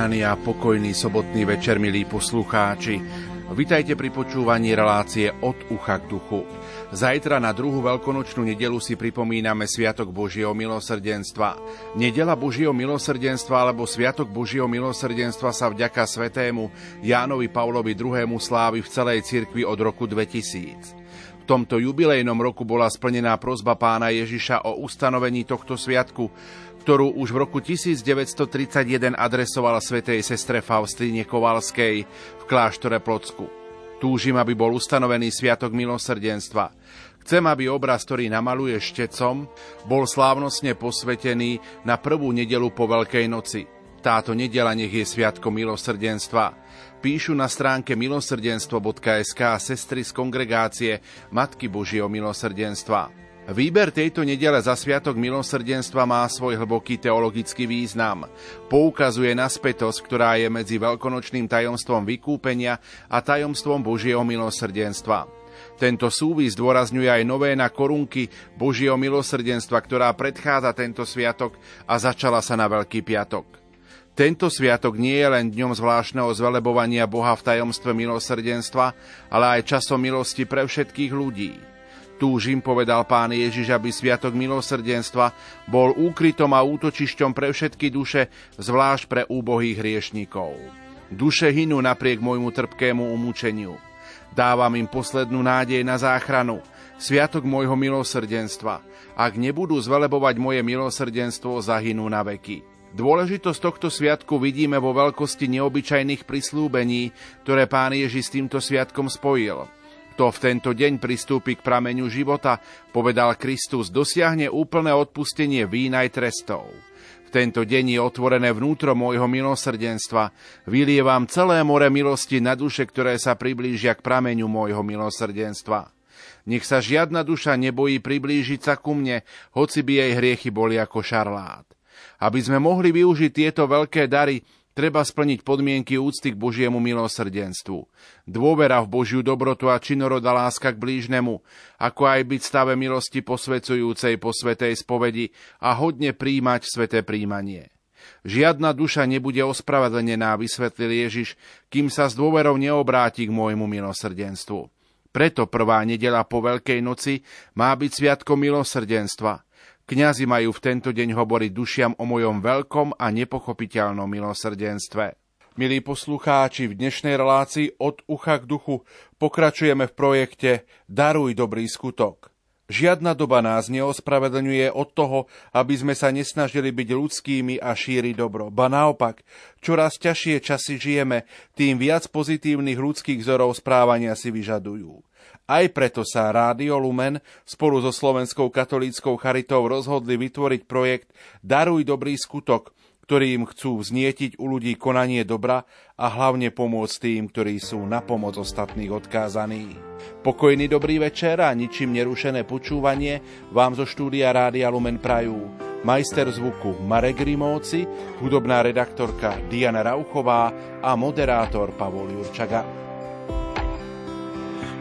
Požehnaný a pokojný sobotný večer, milí poslucháči. Vitajte pri počúvaní relácie od ucha k duchu. Zajtra na druhú veľkonočnú nedelu si pripomíname Sviatok Božieho milosrdenstva. Nedela Božieho milosrdenstva alebo Sviatok Božieho milosrdenstva sa vďaka svetému Jánovi Paulovi II. slávy v celej cirkvi od roku 2000. V tomto jubilejnom roku bola splnená prozba pána Ježiša o ustanovení tohto sviatku, ktorú už v roku 1931 adresoval svetej sestre Faustíne Kovalskej v kláštore Plocku. Túžim, aby bol ustanovený Sviatok milosrdenstva. Chcem, aby obraz, ktorý namaluje štecom, bol slávnostne posvetený na prvú nedelu po Veľkej noci. Táto nedela nech je Sviatkom milosrdenstva. Píšu na stránke milosrdenstvo.sk sestry z kongregácie Matky Božieho milosrdenstva. Výber tejto nedele za Sviatok milosrdenstva má svoj hlboký teologický význam. Poukazuje na spätosť, ktorá je medzi veľkonočným tajomstvom vykúpenia a tajomstvom Božieho milosrdenstva. Tento súvis dôrazňuje aj nové na korunky Božieho milosrdenstva, ktorá predchádza tento sviatok a začala sa na Veľký piatok. Tento sviatok nie je len dňom zvláštneho zvelebovania Boha v tajomstve milosrdenstva, ale aj časom milosti pre všetkých ľudí. Túžim, povedal pán Ježiš, aby Sviatok milosrdenstva bol úkrytom a útočišťom pre všetky duše, zvlášť pre úbohých hriešnikov. Duše hynú napriek môjmu trpkému umúčeniu. Dávam im poslednú nádej na záchranu, sviatok môjho milosrdenstva. Ak nebudú zvelebovať moje milosrdenstvo, zahynú na veky. Dôležitosť tohto sviatku vidíme vo veľkosti neobyčajných prislúbení, ktoré pán Ježiš s týmto sviatkom spojil – kto v tento deň pristúpi k prameňu života, povedal Kristus, dosiahne úplné odpustenie vína aj trestov. V tento deň je otvorené vnútro môjho milosrdenstva. Vylievam celé more milosti na duše, ktoré sa priblížia k prameňu môjho milosrdenstva. Nech sa žiadna duša nebojí priblížiť sa ku mne, hoci by jej hriechy boli ako šarlát. Aby sme mohli využiť tieto veľké dary, Treba splniť podmienky úcty k Božiemu milosrdenstvu. Dôvera v Božiu dobrotu a činoroda láska k blížnemu, ako aj byť stave milosti posvecujúcej po svetej spovedi a hodne príjmať sveté príjmanie. Žiadna duša nebude ospravedlenená, vysvetlil Ježiš, kým sa s dôverou neobráti k môjmu milosrdenstvu. Preto prvá nedela po Veľkej noci má byť sviatkom milosrdenstva – Kňazi majú v tento deň hovoriť dušiam o mojom veľkom a nepochopiteľnom milosrdenstve. Milí poslucháči, v dnešnej relácii od ucha k duchu pokračujeme v projekte Daruj dobrý skutok. Žiadna doba nás neospravedlňuje od toho, aby sme sa nesnažili byť ľudskými a šíriť dobro. Ba naopak, čoraz ťažšie časy žijeme, tým viac pozitívnych ľudských vzorov správania si vyžadujú. Aj preto sa Rádio Lumen spolu so Slovenskou katolíckou charitou rozhodli vytvoriť projekt Daruj dobrý skutok, ktorým chcú vznietiť u ľudí konanie dobra a hlavne pomôcť tým, ktorí sú na pomoc ostatných odkázaní. Pokojný dobrý večer a ničím nerušené počúvanie vám zo štúdia Rádia Lumen prajú majster zvuku Marek Rimóci, hudobná redaktorka Diana Rauchová a moderátor Pavol Jurčaga.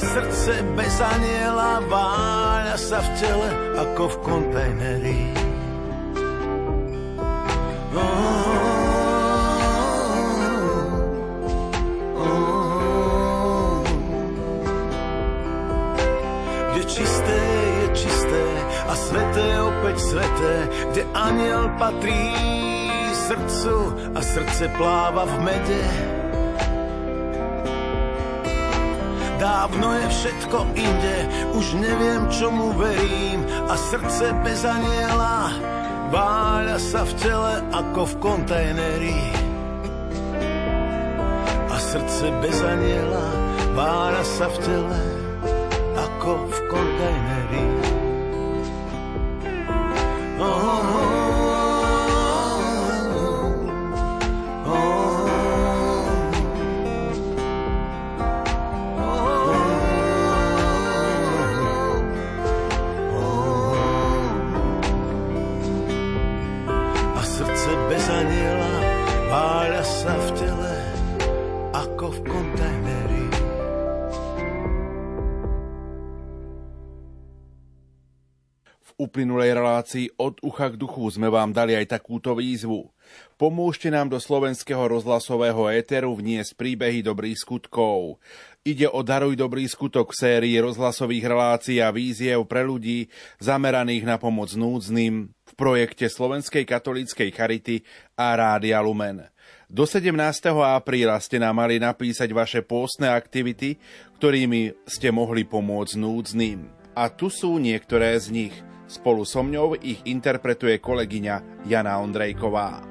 Srdce bez aniela váľa sa v tele ako v kontajneri. sveté, kde aniel patrí srdcu a srdce pláva v mede. Dávno je všetko inde, už neviem, čomu verím a srdce bez aniela váľa sa v tele ako v kontajneri. A srdce bez aniela váľa sa v tele relácii od ucha k duchu sme vám dali aj takúto výzvu. Pomôžte nám do slovenského rozhlasového éteru vniesť príbehy dobrých skutkov. Ide o Daruj dobrý skutok sérii rozhlasových relácií a víziev pre ľudí zameraných na pomoc núdznym v projekte Slovenskej katolíckej charity a Rádia Lumen. Do 17. apríla ste nám mali napísať vaše pôstne aktivity, ktorými ste mohli pomôcť núdznym. A tu sú niektoré z nich – Spolu so mňou ich interpretuje kolegyňa Jana Ondrejková.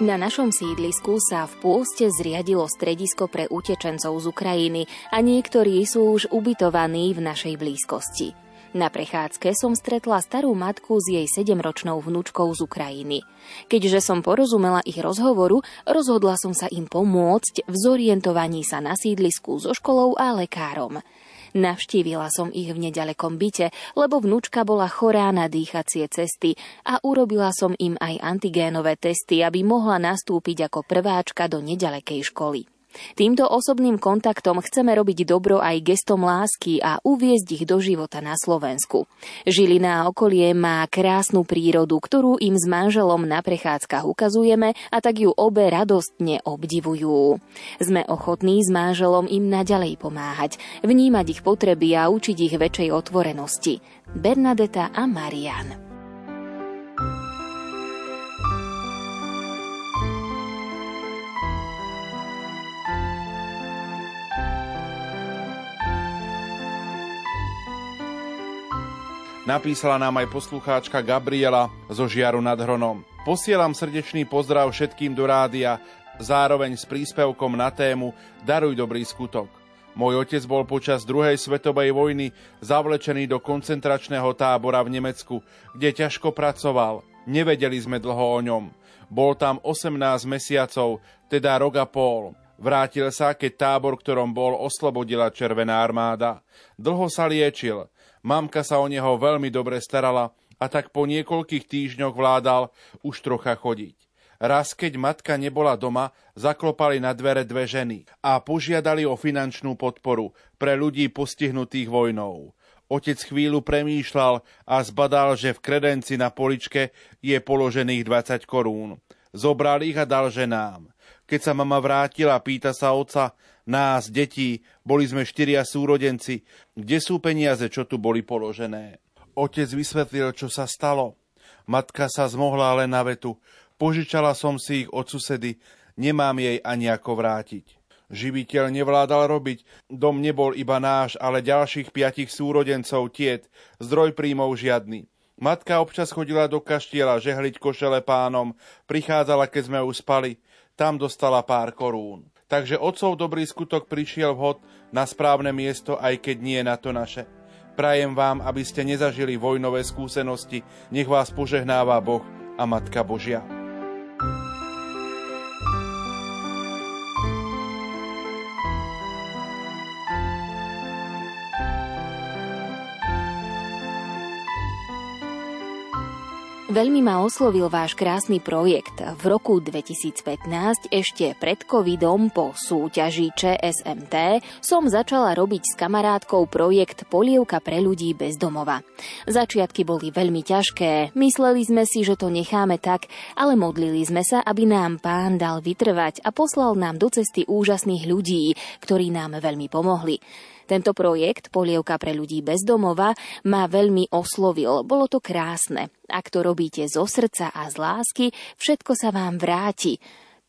Na našom sídlisku sa v pôste zriadilo stredisko pre utečencov z Ukrajiny a niektorí sú už ubytovaní v našej blízkosti. Na prechádzke som stretla starú matku s jej sedemročnou vnúčkou z Ukrajiny. Keďže som porozumela ich rozhovoru, rozhodla som sa im pomôcť v zorientovaní sa na sídlisku so školou a lekárom. Navštívila som ich v nedalekom byte, lebo vnúčka bola chorá na dýchacie cesty a urobila som im aj antigénové testy, aby mohla nastúpiť ako prváčka do nedalekej školy. Týmto osobným kontaktom chceme robiť dobro aj gestom lásky a uviezť ich do života na Slovensku. Žilina a okolie má krásnu prírodu, ktorú im s manželom na prechádzkach ukazujeme a tak ju obe radostne obdivujú. Sme ochotní s manželom im naďalej pomáhať, vnímať ich potreby a učiť ich väčšej otvorenosti. Bernadeta a Marian. Napísala nám aj poslucháčka Gabriela zo Žiaru nad Hronom. Posielam srdečný pozdrav všetkým do rádia, zároveň s príspevkom na tému Daruj dobrý skutok. Môj otec bol počas druhej svetovej vojny zavlečený do koncentračného tábora v Nemecku, kde ťažko pracoval. Nevedeli sme dlho o ňom. Bol tam 18 mesiacov, teda rok a pol. Vrátil sa, keď tábor, ktorom bol, oslobodila Červená armáda. Dlho sa liečil. Mamka sa o neho veľmi dobre starala a tak po niekoľkých týždňoch vládal už trocha chodiť. Raz, keď matka nebola doma, zaklopali na dvere dve ženy a požiadali o finančnú podporu pre ľudí postihnutých vojnou. Otec chvíľu premýšľal a zbadal, že v kredenci na poličke je položených 20 korún. Zobral ich a dal ženám. Keď sa mama vrátila, pýta sa oca, nás, detí, boli sme štyria súrodenci, kde sú peniaze, čo tu boli položené? Otec vysvetlil, čo sa stalo. Matka sa zmohla len na vetu. Požičala som si ich od susedy, nemám jej ani ako vrátiť. Živiteľ nevládal robiť, dom nebol iba náš, ale ďalších piatich súrodencov tiet, zdroj príjmov žiadny. Matka občas chodila do kaštiela žehliť košele pánom, prichádzala, keď sme už spali, tam dostala pár korún. Takže otcov dobrý skutok prišiel vhod na správne miesto, aj keď nie na to naše. Prajem vám, aby ste nezažili vojnové skúsenosti, nech vás požehnáva Boh a Matka Božia. Veľmi ma oslovil váš krásny projekt. V roku 2015, ešte pred covidom po súťaži ČSMT, som začala robiť s kamarátkou projekt Polievka pre ľudí bez domova. Začiatky boli veľmi ťažké, mysleli sme si, že to necháme tak, ale modlili sme sa, aby nám pán dal vytrvať a poslal nám do cesty úžasných ľudí, ktorí nám veľmi pomohli. Tento projekt Polievka pre ľudí bez domova ma veľmi oslovil. Bolo to krásne. Ak to robíte zo srdca a z lásky, všetko sa vám vráti.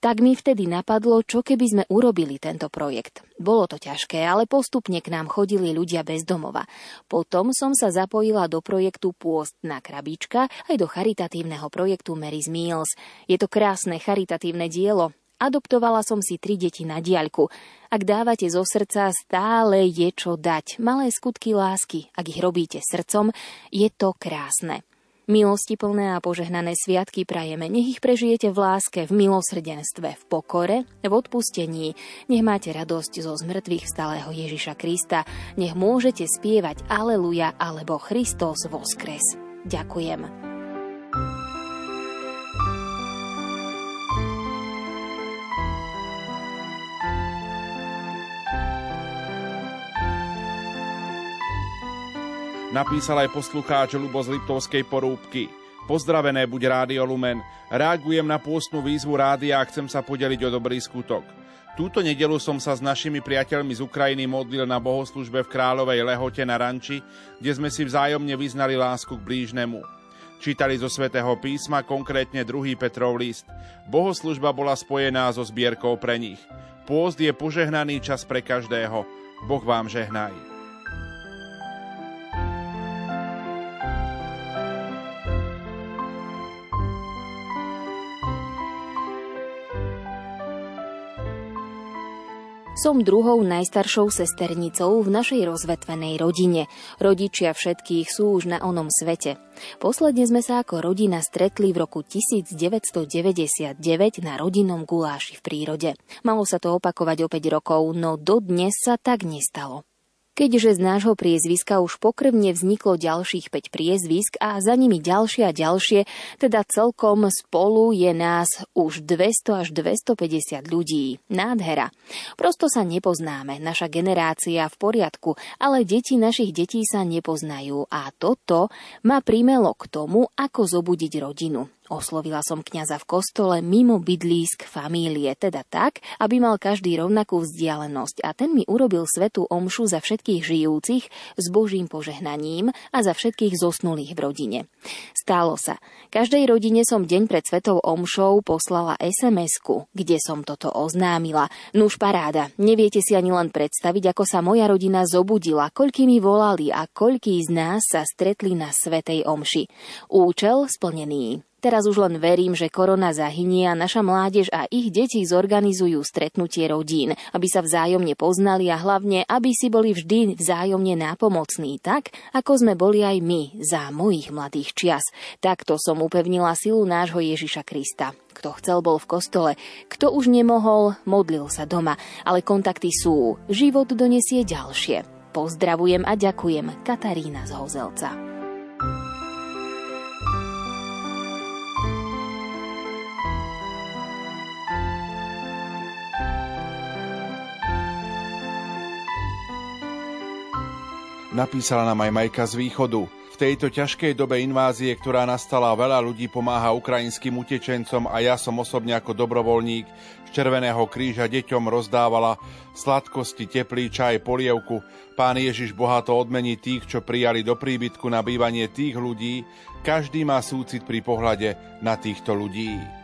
Tak mi vtedy napadlo, čo keby sme urobili tento projekt. Bolo to ťažké, ale postupne k nám chodili ľudia bez domova. Potom som sa zapojila do projektu Pôstna krabička aj do charitatívneho projektu Mary's Meals. Je to krásne charitatívne dielo, Adoptovala som si tri deti na diaľku. Ak dávate zo srdca, stále je čo dať. Malé skutky lásky, ak ich robíte srdcom, je to krásne. Milosti plné a požehnané sviatky prajeme. Nech ich prežijete v láske, v milosrdenstve, v pokore, v odpustení. Nech máte radosť zo zmrtvých stáleho Ježiša Krista. Nech môžete spievať Aleluja alebo Christos voskres. Ďakujem. Napísal aj poslucháč Lubo z Liptovskej porúbky. Pozdravené buď Rádio Lumen. Reagujem na pôstnu výzvu rádia a chcem sa podeliť o dobrý skutok. Túto nedelu som sa s našimi priateľmi z Ukrajiny modlil na bohoslužbe v Kráľovej Lehote na Ranči, kde sme si vzájomne vyznali lásku k blížnemu. Čítali zo svätého písma, konkrétne 2. Petrov list. Bohoslužba bola spojená so zbierkou pre nich. Pôst je požehnaný čas pre každého. Boh vám žehnaj. Som druhou najstaršou sesternicou v našej rozvetvenej rodine. Rodičia všetkých sú už na onom svete. Posledne sme sa ako rodina stretli v roku 1999 na rodinnom guláši v prírode. Malo sa to opakovať o 5 rokov, no dodnes sa tak nestalo. Keďže z nášho priezviska už pokrvne vzniklo ďalších 5 priezvisk a za nimi ďalšie a ďalšie, teda celkom spolu je nás už 200 až 250 ľudí. Nádhera. Prosto sa nepoznáme, naša generácia v poriadku, ale deti našich detí sa nepoznajú a toto ma primelo k tomu, ako zobudiť rodinu. Oslovila som kňaza v kostole mimo bydlísk famílie, teda tak, aby mal každý rovnakú vzdialenosť a ten mi urobil svetú omšu za všetkých žijúcich s Božím požehnaním a za všetkých zosnulých v rodine. Stálo sa. Každej rodine som deň pred svetou omšou poslala sms kde som toto oznámila. Nuž paráda, neviete si ani len predstaviť, ako sa moja rodina zobudila, koľky mi volali a koľký z nás sa stretli na svetej omši. Účel splnený. Teraz už len verím, že korona zahynie a naša mládež a ich deti zorganizujú stretnutie rodín, aby sa vzájomne poznali a hlavne, aby si boli vždy vzájomne nápomocní, tak ako sme boli aj my za mojich mladých čias. Takto som upevnila silu nášho Ježiša Krista. Kto chcel, bol v kostole. Kto už nemohol, modlil sa doma. Ale kontakty sú. Život donesie ďalšie. Pozdravujem a ďakujem Katarína z Hozelca. Napísala nám aj Majka z východu. V tejto ťažkej dobe invázie, ktorá nastala, veľa ľudí pomáha ukrajinským utečencom a ja som osobne ako dobrovoľník z Červeného kríža deťom rozdávala sladkosti, teplý čaj, polievku. Pán Ježiš bohato odmení tých, čo prijali do príbytku na bývanie tých ľudí. Každý má súcit pri pohľade na týchto ľudí.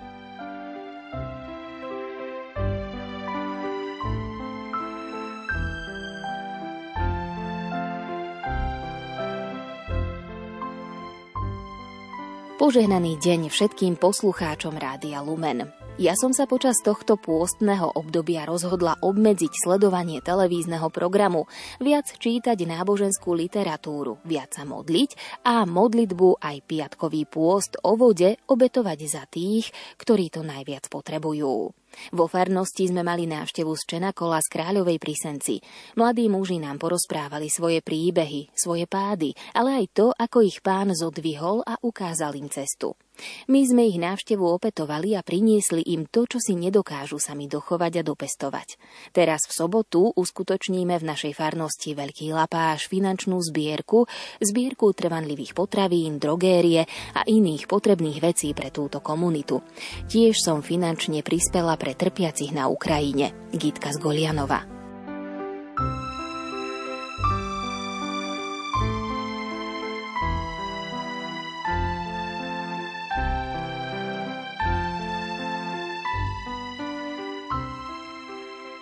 Požehnaný deň všetkým poslucháčom Rádia Lumen. Ja som sa počas tohto pôstneho obdobia rozhodla obmedziť sledovanie televízneho programu, viac čítať náboženskú literatúru, viac sa modliť a modlitbu aj piatkový pôst o vode obetovať za tých, ktorí to najviac potrebujú. Vo farnosti sme mali návštevu z Čenakola z Kráľovej Prisenci. Mladí muži nám porozprávali svoje príbehy, svoje pády, ale aj to, ako ich pán zodvihol a ukázal im cestu. My sme ich návštevu opetovali a priniesli im to, čo si nedokážu sami dochovať a dopestovať. Teraz v sobotu uskutočníme v našej farnosti Veľký lapáš finančnú zbierku, zbierku trvanlivých potravín, drogérie a iných potrebných vecí pre túto komunitu. Tiež som finančne prispela pre trpiacich na Ukrajine. Gitka z Golianova.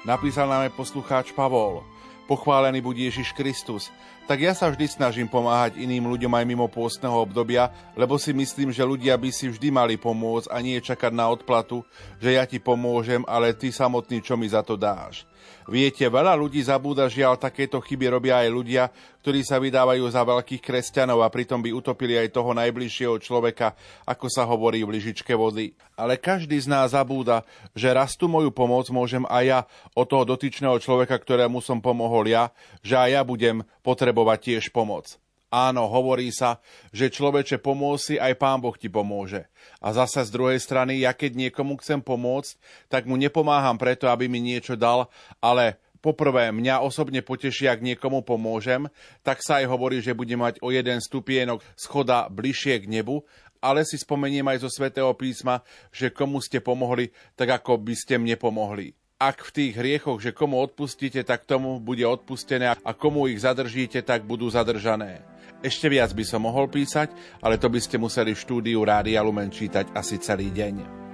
Napísal nám aj poslucháč Pavol. Pochválený buď Ježiš Kristus. Tak ja sa vždy snažím pomáhať iným ľuďom aj mimo pôstneho obdobia, lebo si myslím, že ľudia by si vždy mali pomôcť a nie čakať na odplatu, že ja ti pomôžem, ale ty samotný, čo mi za to dáš. Viete, veľa ľudí zabúda, žiaľ, takéto chyby robia aj ľudia, ktorí sa vydávajú za veľkých kresťanov a pritom by utopili aj toho najbližšieho človeka, ako sa hovorí v lyžičke vody. Ale každý z nás zabúda, že raz tú moju pomoc môžem aj ja od toho dotyčného človeka, ktorému som pomohol ja, že aj ja budem potrebovať tiež pomoc. Áno, hovorí sa, že človeče pomôsi, aj Pán Boh ti pomôže. A zase z druhej strany, ja keď niekomu chcem pomôcť, tak mu nepomáham preto, aby mi niečo dal, ale poprvé mňa osobne poteší, ak niekomu pomôžem, tak sa aj hovorí, že budem mať o jeden stupienok schoda bližšie k nebu, ale si spomeniem aj zo svätého písma, že komu ste pomohli, tak ako by ste mne pomohli ak v tých hriechoch, že komu odpustíte, tak tomu bude odpustené a komu ich zadržíte, tak budú zadržané. Ešte viac by som mohol písať, ale to by ste museli v štúdiu Rádia Lumen čítať asi celý deň.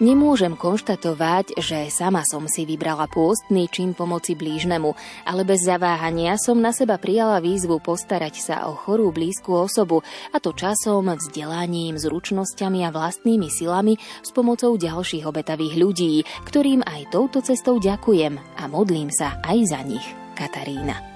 Nemôžem konštatovať, že sama som si vybrala pôstny čin pomoci blížnemu, ale bez zaváhania som na seba prijala výzvu postarať sa o chorú blízku osobu, a to časom, vzdelaním, zručnosťami a vlastnými silami s pomocou ďalších obetavých ľudí, ktorým aj touto cestou ďakujem a modlím sa aj za nich. Katarína.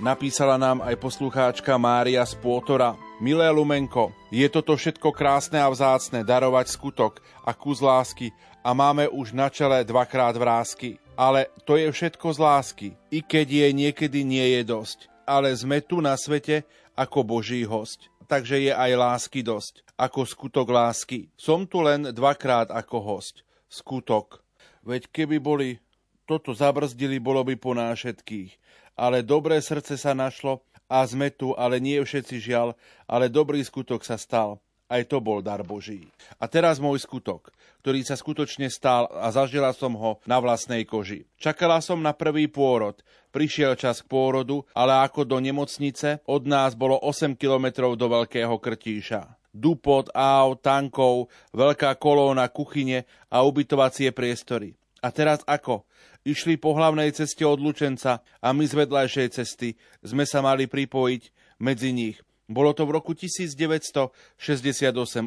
Napísala nám aj poslucháčka Mária z Pôtora. Milé Lumenko, je toto všetko krásne a vzácne, darovať skutok a kus lásky a máme už na čele dvakrát vrázky. Ale to je všetko z lásky, i keď je niekedy nie je dosť. Ale sme tu na svete ako Boží host. Takže je aj lásky dosť, ako skutok lásky. Som tu len dvakrát ako host. Skutok. Veď keby boli toto zabrzdili, bolo by po nás všetkých ale dobré srdce sa našlo a sme tu, ale nie všetci žiaľ, ale dobrý skutok sa stal. Aj to bol dar Boží. A teraz môj skutok, ktorý sa skutočne stal a zažila som ho na vlastnej koži. Čakala som na prvý pôrod. Prišiel čas k pôrodu, ale ako do nemocnice, od nás bolo 8 kilometrov do Veľkého Krtíša. Dupot, áv, tankov, veľká kolóna, kuchyne a ubytovacie priestory. A teraz ako? Išli po hlavnej ceste od Lučenca a my z vedľajšej cesty sme sa mali pripojiť medzi nich. Bolo to v roku 1968,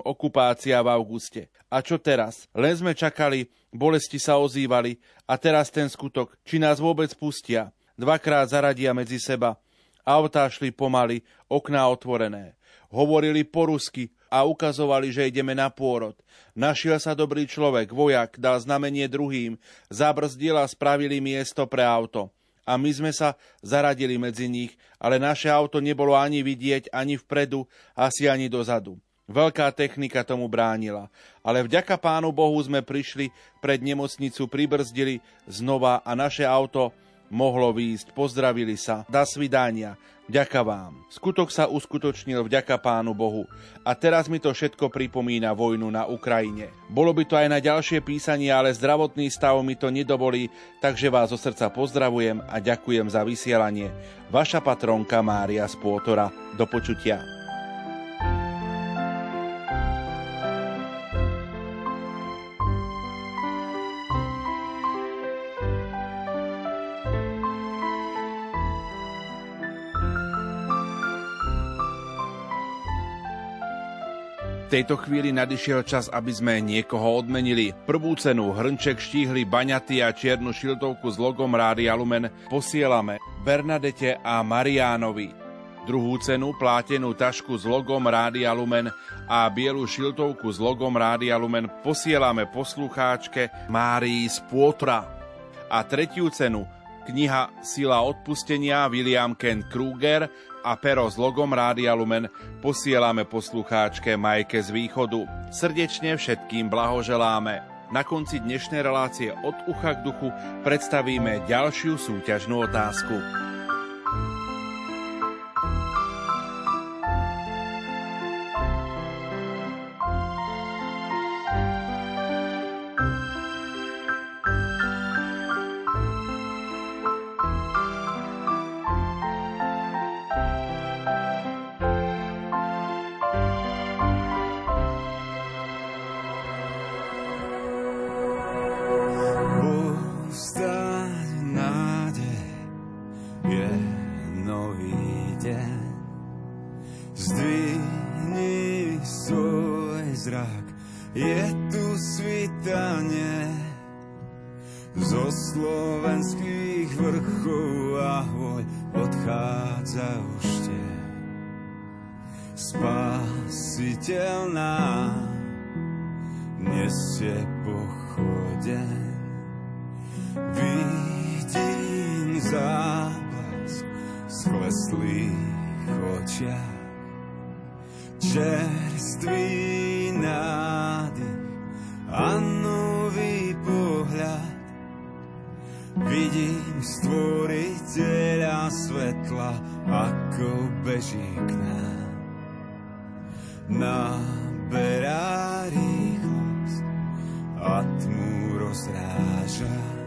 okupácia v auguste. A čo teraz? Len sme čakali, bolesti sa ozývali a teraz ten skutok, či nás vôbec pustia. Dvakrát zaradia medzi seba. Autá šli pomaly, okná otvorené. Hovorili po rusky, a ukazovali, že ideme na pôrod. Našiel sa dobrý človek, vojak, dal znamenie druhým, zabrzdil a spravili miesto pre auto. A my sme sa zaradili medzi nich, ale naše auto nebolo ani vidieť, ani vpredu, asi ani dozadu. Veľká technika tomu bránila, ale vďaka Pánu Bohu sme prišli pred nemocnicu, pribrzdili znova a naše auto mohlo výjsť. Pozdravili sa. Da svidania. Vďaka vám. Skutok sa uskutočnil vďaka Pánu Bohu. A teraz mi to všetko pripomína vojnu na Ukrajine. Bolo by to aj na ďalšie písanie, ale zdravotný stav mi to nedovolí, takže vás zo srdca pozdravujem a ďakujem za vysielanie. Vaša patronka Mária Spôtora. Do počutia. Tejto chvíli nadišiel čas, aby sme niekoho odmenili. Prvú cenu hrnček štíhli baňaty a čiernu šiltovku s logom Rádia Lumen posielame Bernadete a Mariánovi. Druhú cenu plátenú tašku s logom Rádia Lumen a bielu šiltovku s logom Rádia Lumen posielame poslucháčke Márii z Pôtra. A tretiu cenu kniha Sila odpustenia William Kent Kruger a pero s logom Rádia Lumen posielame poslucháčke Majke z Východu. Srdečne všetkým blahoželáme. Na konci dnešnej relácie od ucha k duchu predstavíme ďalšiu súťažnú otázku. neviditeľná nesie pochodeň. Vidím záblesk skleslých očiach, čerstvý nádych a nový pohľad. Vidím stvoriteľa svetla, ako beží k nám naberá rýchlosť a tmu rozráža.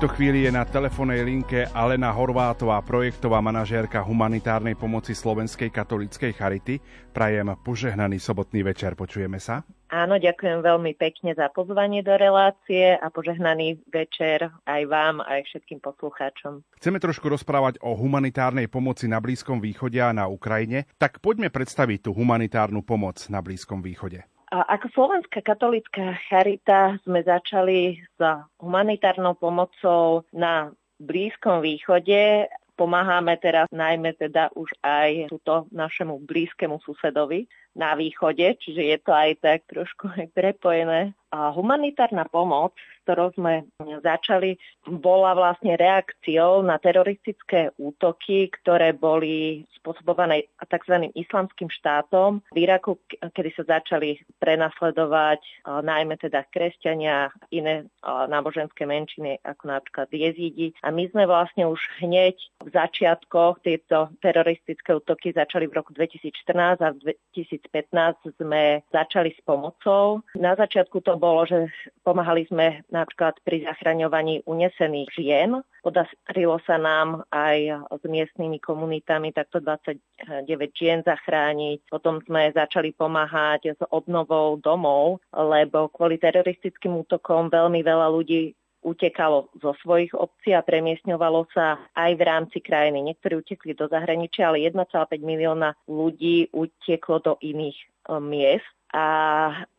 Tejto chvíli je na telefónnej linke Alena Horvátová, projektová manažérka humanitárnej pomoci Slovenskej katolíckej Charity. Prajem požehnaný sobotný večer, počujeme sa? Áno, ďakujem veľmi pekne za pozvanie do relácie a požehnaný večer aj vám, aj všetkým poslucháčom. Chceme trošku rozprávať o humanitárnej pomoci na Blízkom východe a na Ukrajine, tak poďme predstaviť tú humanitárnu pomoc na Blízkom východe. Ako Slovenská katolická charita sme začali s humanitárnou pomocou na Blízkom východe. Pomáhame teraz najmä teda už aj túto našemu blízkemu susedovi na východe, čiže je to aj tak trošku prepojené. A humanitárna pomoc ktorou sme začali, bola vlastne reakciou na teroristické útoky, ktoré boli spôsobované tzv. islamským štátom v Iraku, kedy sa začali prenasledovať najmä teda kresťania, iné náboženské menšiny, ako napríklad jezídi. A my sme vlastne už hneď v začiatkoch tieto teroristické útoky začali v roku 2014 a v 2015 sme začali s pomocou. Na začiatku to bolo, že pomáhali sme na napríklad pri zachraňovaní unesených žien. Podarilo sa nám aj s miestnymi komunitami takto 29 žien zachrániť. Potom sme začali pomáhať s obnovou domov, lebo kvôli teroristickým útokom veľmi veľa ľudí utekalo zo svojich obcí a premiesňovalo sa aj v rámci krajiny. Niektorí utekli do zahraničia, ale 1,5 milióna ľudí uteklo do iných eh, miest a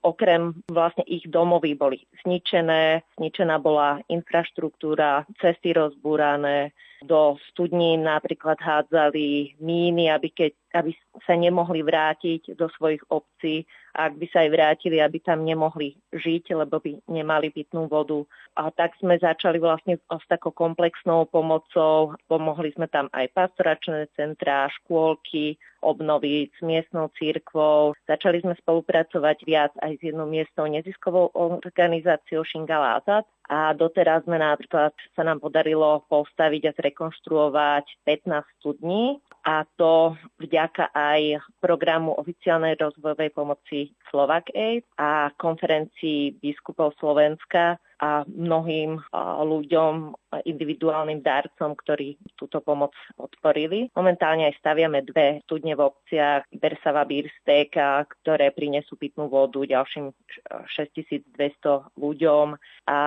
okrem vlastne ich domovy boli zničené, zničená bola infraštruktúra, cesty rozbúrané, do studní napríklad hádzali míny, aby, keď, aby sa nemohli vrátiť do svojich obcí ak by sa aj vrátili, aby tam nemohli žiť, lebo by nemali pitnú vodu. A tak sme začali vlastne s takou komplexnou pomocou. Pomohli sme tam aj pastoračné centrá, škôlky, obnoviť s miestnou církvou. Začali sme spolupracovať viac aj s jednou miestnou neziskovou organizáciou Shingala Azad a doteraz sme napríklad sa nám podarilo postaviť a zrekonštruovať 15 studní a to vďaka aj programu oficiálnej rozvojovej pomoci Slovak Aid a konferencii biskupov Slovenska a mnohým ľuďom, individuálnym darcom, ktorí túto pomoc podporili. Momentálne aj staviame dve studne v obciach Bersava Birstek, ktoré prinesú pitnú vodu ďalším 6200 ľuďom a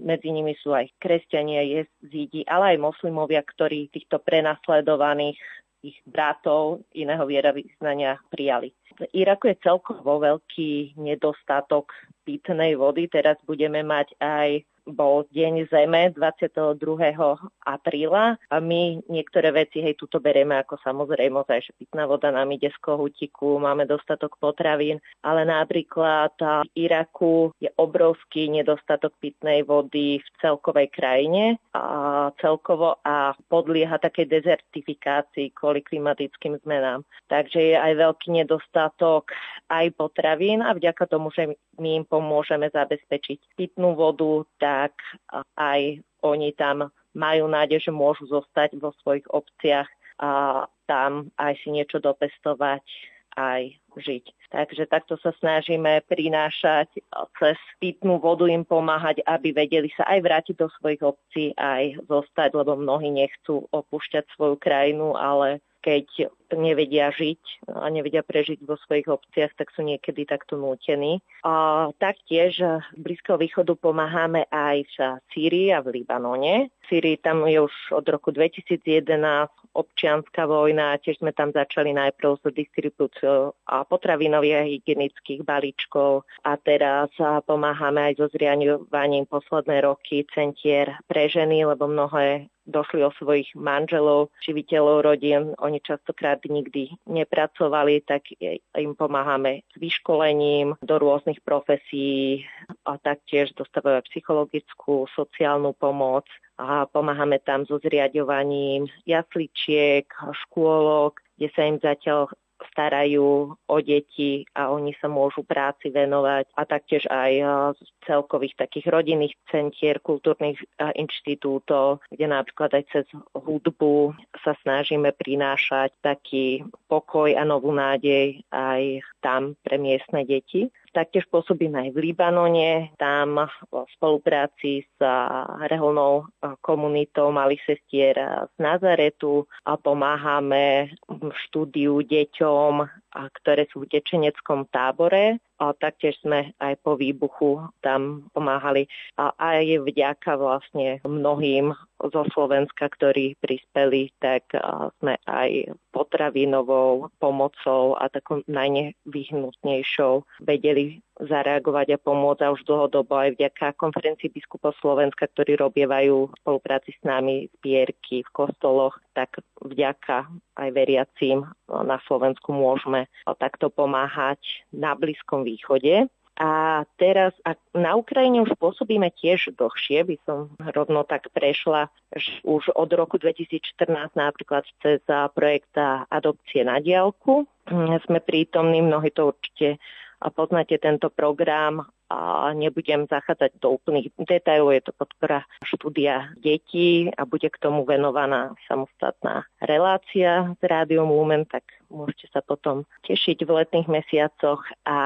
medzi nimi sú aj kresťania, jezídi, ale aj moslimovia, ktorí týchto prenasledovaných ich bratov iného vierovýznania prijali. V Iraku je celkovo veľký nedostatok pitnej vody. Teraz budeme mať aj bol Deň Zeme 22. apríla a my niektoré veci, hej, tuto bereme ako samozrejmosť, že pitná voda nám ide z kohutiku, máme dostatok potravín, ale napríklad v Iraku je obrovský nedostatok pitnej vody v celkovej krajine a celkovo a podlieha takej dezertifikácii kvôli klimatickým zmenám. Takže je aj veľký nedostatok aj potravín a vďaka tomu, že my im pomôžeme zabezpečiť pitnú vodu, tak aj oni tam majú nádej, že môžu zostať vo svojich obciach a tam aj si niečo dopestovať, aj žiť. Takže takto sa snažíme prinášať cez pitnú vodu im pomáhať, aby vedeli sa aj vrátiť do svojich obcí, aj zostať, lebo mnohí nechcú opúšťať svoju krajinu, ale keď nevedia žiť a nevedia prežiť vo svojich obciach, tak sú niekedy takto nútení. A taktiež Blízkeho východu pomáhame aj v Sýrii a v Libanone. V Sýrii tam je už od roku 2011 občianská vojna, tiež sme tam začali najprv s distribúciou potravinových a hygienických balíčkov a teraz pomáhame aj so zriadovaním posledné roky centier pre ženy, lebo mnohé došli o svojich manželov, živiteľov rodín. Oni častokrát nikdy nepracovali, tak im pomáhame s vyškolením do rôznych profesí a taktiež dostávajú psychologickú, sociálnu pomoc a pomáhame tam so zriadovaním jasličiek, škôlok, kde sa im zatiaľ starajú o deti a oni sa môžu práci venovať a taktiež aj z celkových takých rodinných centier, kultúrnych inštitútov, kde napríklad aj cez hudbu sa snažíme prinášať taký pokoj a novú nádej aj tam pre miestne deti. Taktiež pôsobím aj v Libanone, tam v spolupráci s reholnou komunitou malých sestier z Nazaretu a pomáhame v štúdiu deťom ktoré sú v tečeneckom tábore. A taktiež sme aj po výbuchu tam pomáhali. A aj vďaka vlastne mnohým zo Slovenska, ktorí prispeli, tak sme aj potravinovou pomocou a takou najnevyhnutnejšou vedeli zareagovať a pomôcť a už dlhodobo aj vďaka konferencii biskupov Slovenska, ktorí robievajú v spolupráci s nami zbierky v kostoloch, tak vďaka aj veriacím na Slovensku môžeme takto pomáhať na Blízkom východe. A teraz a na Ukrajine už pôsobíme tiež dlhšie, by som rovno tak prešla už od roku 2014 napríklad cez projekt adopcie na diálku. Sme prítomní, mnohí to určite a poznáte tento program a nebudem zachádzať do úplných detajlov, je to podpora štúdia detí a bude k tomu venovaná samostatná relácia s Rádiom Lumen, tak môžete sa potom tešiť v letných mesiacoch. A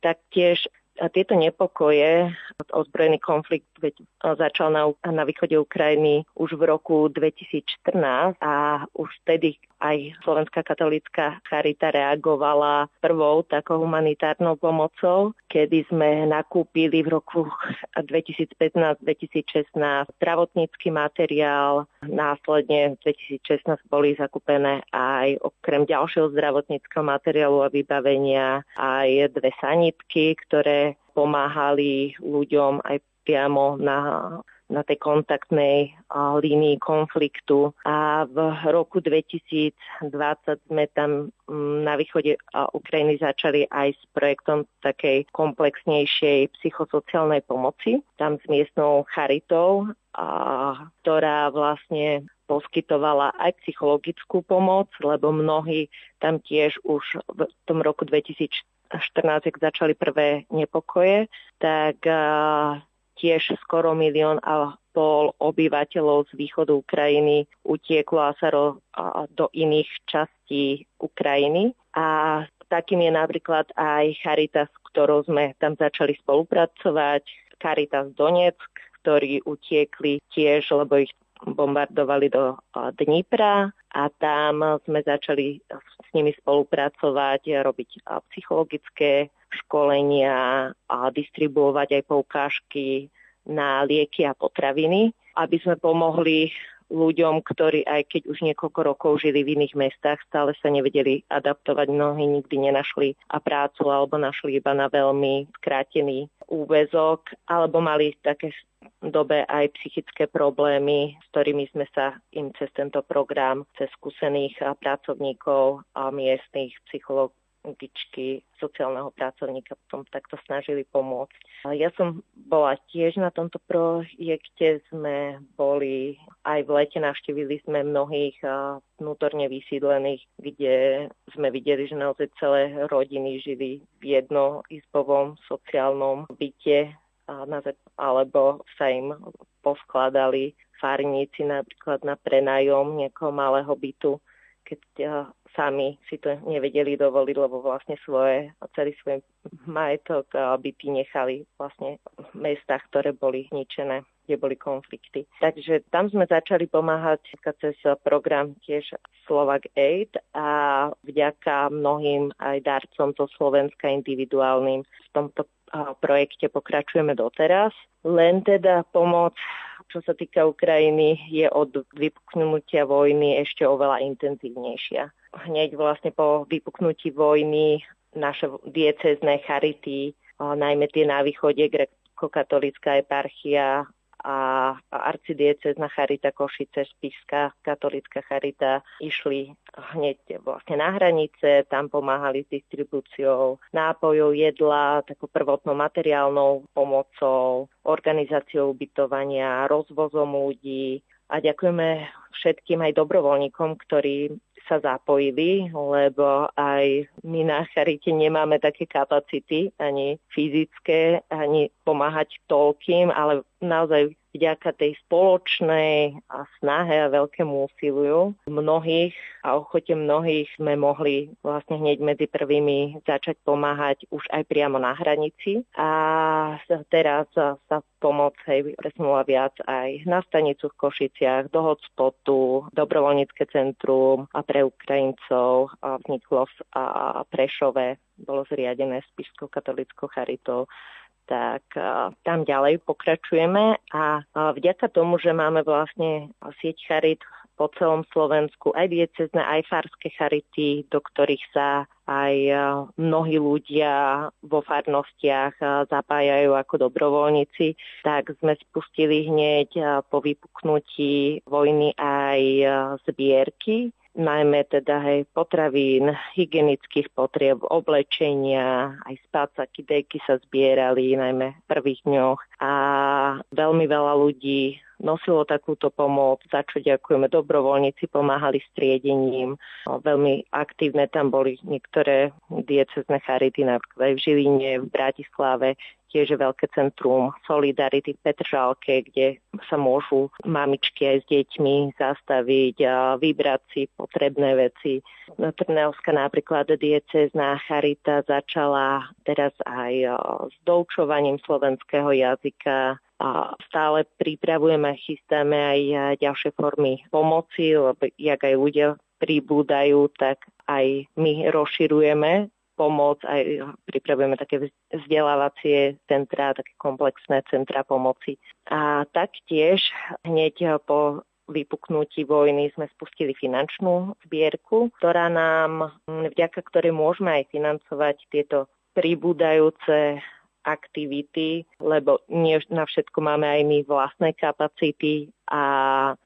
taktiež a tieto nepokoje, ozbrojený konflikt veď začal na, na východe Ukrajiny už v roku 2014 a už vtedy aj Slovenská katolícka charita reagovala prvou takou humanitárnou pomocou, kedy sme nakúpili v roku 2015-2016 zdravotnícky materiál. Následne v 2016 boli zakúpené aj okrem ďalšieho zdravotníckého materiálu a vybavenia aj dve sanitky, ktoré pomáhali ľuďom aj priamo na na tej kontaktnej línii konfliktu. A v roku 2020 sme tam mm, na východe Ukrajiny začali aj s projektom takej komplexnejšej psychosociálnej pomoci, tam s miestnou charitou, ktorá vlastne poskytovala aj psychologickú pomoc, lebo mnohí tam tiež už v tom roku 2014, ak začali prvé nepokoje, tak tiež skoro milión a pol obyvateľov z východu Ukrajiny utieklo a sa ro, a do iných častí Ukrajiny. A takým je napríklad aj Charitas, ktorou sme tam začali spolupracovať. Caritas Donetsk, ktorí utiekli tiež, lebo ich bombardovali do Dnipra a tam sme začali s nimi spolupracovať, robiť psychologické školenia a distribuovať aj poukážky na lieky a potraviny, aby sme pomohli ľuďom, ktorí aj keď už niekoľko rokov žili v iných mestách, stále sa nevedeli adaptovať, mnohí nikdy nenašli a prácu alebo našli iba na veľmi skrátený úvezok, alebo mali také dobe aj psychické problémy, s ktorými sme sa im cez tento program, cez skúsených pracovníkov a miestných psychológov gičky sociálneho pracovníka potom takto snažili pomôcť. Ja som bola tiež na tomto projekte, sme boli aj v lete, navštívili sme mnohých vnútorne vysídlených, kde sme videli, že naozaj celé rodiny žili v jednoizbovom sociálnom byte alebo sa im poskladali farníci napríklad na prenájom nejakého malého bytu, keď sami si to nevedeli dovoliť, lebo vlastne svoje, celý svoj majetok byty nechali vlastne v mestách, ktoré boli zničené kde boli konflikty. Takže tam sme začali pomáhať cez program tiež Slovak Aid a vďaka mnohým aj darcom zo Slovenska individuálnym v tomto projekte pokračujeme doteraz. Len teda pomoc čo sa týka Ukrajiny, je od vypuknutia vojny ešte oveľa intenzívnejšia. Hneď vlastne po vypuknutí vojny naše diecezné charity, najmä tie na východe, grekokatolická eparchia a arcidiecezna Charita Košice, Spišská katolická Charita išli hneď vlastne na hranice, tam pomáhali s distribúciou nápojov, jedla, takou prvotnou materiálnou pomocou, organizáciou ubytovania, rozvozom ľudí. A ďakujeme všetkým aj dobrovoľníkom, ktorí sa zapojili, lebo aj my na Charite nemáme také kapacity, ani fyzické, ani pomáhať toľkým, ale naozaj vďaka tej spoločnej a snahe a veľkému úsiliu mnohých a ochote mnohých sme mohli vlastne hneď medzi prvými začať pomáhať už aj priamo na hranici. A teraz sa pomoc hej, presunula viac aj na stanicu v Košiciach, do hotspotu, dobrovoľnícke centrum a pre Ukrajincov vzniklo v Prešove, bolo zriadené Spišskou katolickou charitou tak tam ďalej pokračujeme a vďaka tomu, že máme vlastne sieť charit po celom Slovensku, aj diecezne, aj farské charity, do ktorých sa aj mnohí ľudia vo farnostiach zapájajú ako dobrovoľníci, tak sme spustili hneď po vypuknutí vojny aj zbierky najmä teda hej, potravín, hygienických potrieb, oblečenia, aj spácaky, deky sa zbierali najmä v prvých dňoch a veľmi veľa ľudí nosilo takúto pomoc, za čo ďakujeme. Dobrovoľníci pomáhali striedením. Veľmi aktívne tam boli niektoré diecezne charity, napríklad aj v Žiline, v Bratislave, tiež veľké centrum Solidarity v Petržalke, kde sa môžu mamičky aj s deťmi zastaviť a vybrať si potrebné veci. Trnavská napríklad diecezná charita začala teraz aj s doučovaním slovenského jazyka a stále pripravujeme a chystáme aj ďalšie formy pomoci, lebo jak aj ľudia pribúdajú, tak aj my rozširujeme pomoc, aj pripravujeme také vzdelávacie centrá, také komplexné centra pomoci. A taktiež hneď po vypuknutí vojny sme spustili finančnú zbierku, ktorá nám, vďaka ktorej môžeme aj financovať tieto pribúdajúce aktivity, lebo nie na všetko máme aj my vlastné kapacity a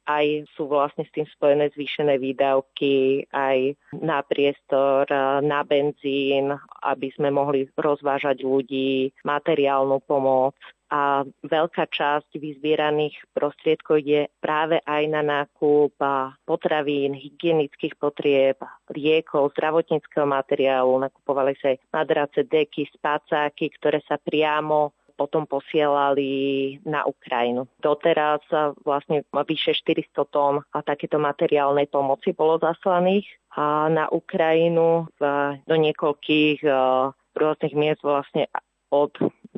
aj sú vlastne s tým spojené zvýšené výdavky, aj na priestor, na benzín, aby sme mohli rozvážať ľudí, materiálnu pomoc a veľká časť vyzbieraných prostriedkov ide práve aj na nákup potravín, hygienických potrieb, liekov, zdravotníckého materiálu. Nakupovali sa aj madrace, deky, spacáky, ktoré sa priamo potom posielali na Ukrajinu. Doteraz vlastne vyše 400 tón a takéto materiálnej pomoci bolo zaslaných a na Ukrajinu do niekoľkých rôznych miest vlastne od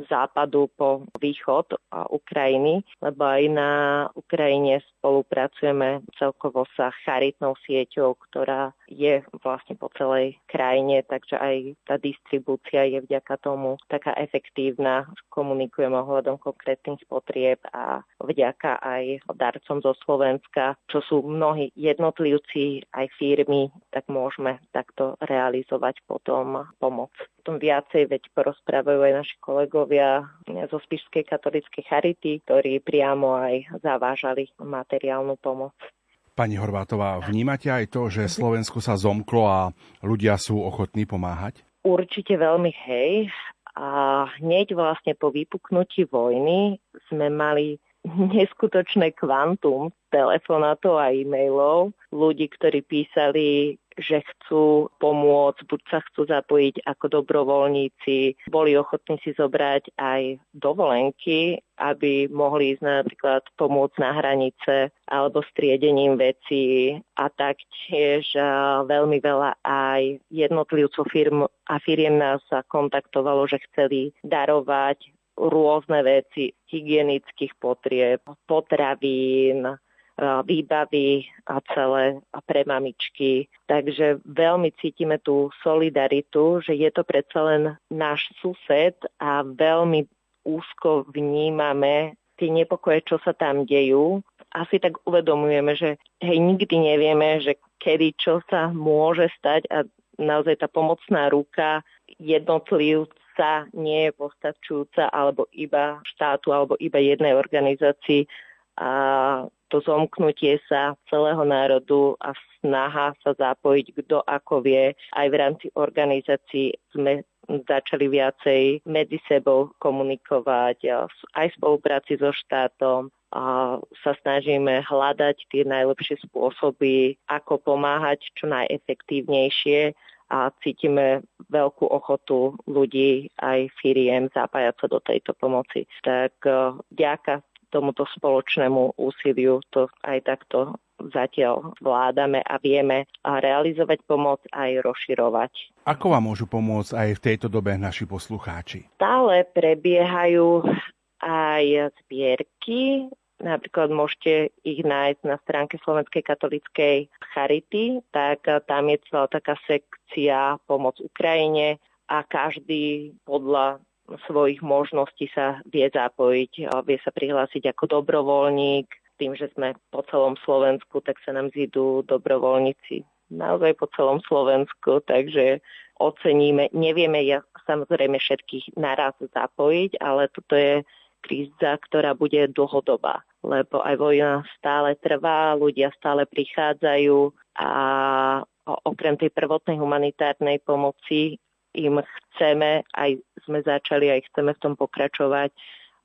západu po východ Ukrajiny, lebo aj na Ukrajine spolupracujeme celkovo sa charitnou sieťou, ktorá je vlastne po celej krajine, takže aj tá distribúcia je vďaka tomu taká efektívna. Komunikujeme ohľadom konkrétnych potrieb a vďaka aj darcom zo Slovenska, čo sú mnohí jednotlivci, aj firmy, tak môžeme takto realizovať potom pomoc tom viacej, veď porozprávajú aj naši kolegovia zo Spišskej katolíckej charity, ktorí priamo aj zavážali materiálnu pomoc. Pani Horvátová, vnímate aj to, že Slovensku sa zomklo a ľudia sú ochotní pomáhať? Určite veľmi hej. A hneď vlastne po vypuknutí vojny sme mali neskutočné kvantum telefonátov a e-mailov ľudí, ktorí písali že chcú pomôcť, buď sa chcú zapojiť ako dobrovoľníci, boli ochotní si zobrať aj dovolenky, aby mohli ísť napríklad pomôcť na hranice alebo striedením vecí. A taktiež veľmi veľa aj jednotlivcov firm a firiem nás sa kontaktovalo, že chceli darovať rôzne veci hygienických potrieb, potravín, výbavy a celé a pre mamičky. Takže veľmi cítime tú solidaritu, že je to predsa len náš sused a veľmi úzko vnímame tie nepokoje, čo sa tam dejú. Asi tak uvedomujeme, že hej, nikdy nevieme, že kedy čo sa môže stať a naozaj tá pomocná ruka jednotlivca nie je postačujúca alebo iba štátu alebo iba jednej organizácii a to zomknutie sa celého národu a snaha sa zapojiť kto ako vie. Aj v rámci organizácií sme začali viacej medzi sebou komunikovať, aj v spolupráci so štátom, a sa snažíme hľadať tie najlepšie spôsoby, ako pomáhať čo najefektívnejšie a cítime veľkú ochotu ľudí aj firiem zapájať sa do tejto pomoci. Tak ďaká tomuto spoločnému úsiliu to aj takto zatiaľ vládame a vieme realizovať pomoc aj rozširovať. Ako vám môžu pomôcť aj v tejto dobe naši poslucháči? Stále prebiehajú aj zbierky Napríklad môžete ich nájsť na stránke Slovenskej katolíckej Charity, tak tam je celá taká sekcia Pomoc Ukrajine a každý podľa svojich možností sa vie zapojiť, vie sa prihlásiť ako dobrovoľník. Tým, že sme po celom Slovensku, tak sa nám zidú dobrovoľníci naozaj po celom Slovensku, takže oceníme. Nevieme ja samozrejme všetkých naraz zapojiť, ale toto je kríza, ktorá bude dlhodobá, lebo aj vojna stále trvá, ľudia stále prichádzajú a okrem tej prvotnej humanitárnej pomoci im chceme, aj sme začali, aj chceme v tom pokračovať,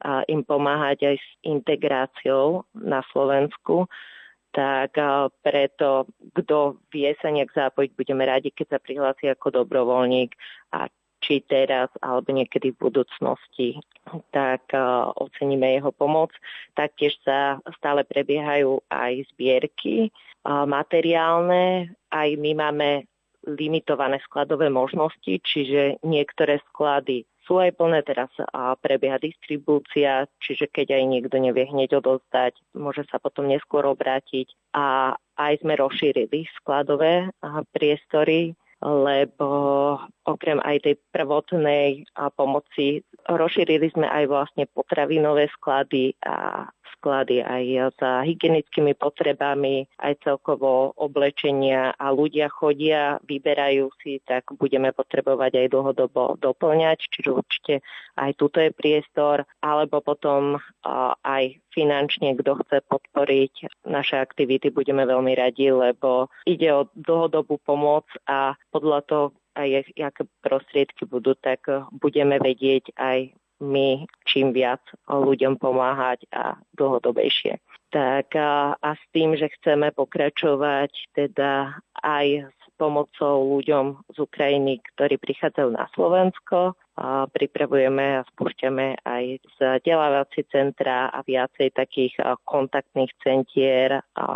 a im pomáhať aj s integráciou na Slovensku. Tak preto, kto vie sa nejak zapojiť, budeme radi, keď sa prihlási ako dobrovoľník a či teraz alebo niekedy v budúcnosti, tak oceníme jeho pomoc. Taktiež sa stále prebiehajú aj zbierky materiálne. Aj my máme limitované skladové možnosti, čiže niektoré sklady sú aj plné, teraz prebieha distribúcia, čiže keď aj niekto nevie hneď odozdať, môže sa potom neskôr obrátiť. A aj sme rozšírili skladové priestory lebo okrem aj tej prvotnej pomoci rozšírili sme aj vlastne potravinové sklady a sklady aj s hygienickými potrebami, aj celkovo oblečenia. A ľudia chodia, vyberajú si, tak budeme potrebovať aj dlhodobo doplňať, čiže určite aj tuto je priestor, alebo potom aj finančne, kto chce podporiť naše aktivity, budeme veľmi radi, lebo ide o dlhodobú pomoc a podľa toho, aj aké prostriedky budú, tak budeme vedieť aj my čím viac ľuďom pomáhať a dlhodobejšie. Tak a, a s tým, že chceme pokračovať teda aj s pomocou ľuďom z Ukrajiny, ktorí prichádzajú na Slovensko. A pripravujeme a spúšťame aj vzdelávacie centra a viacej takých kontaktných centier a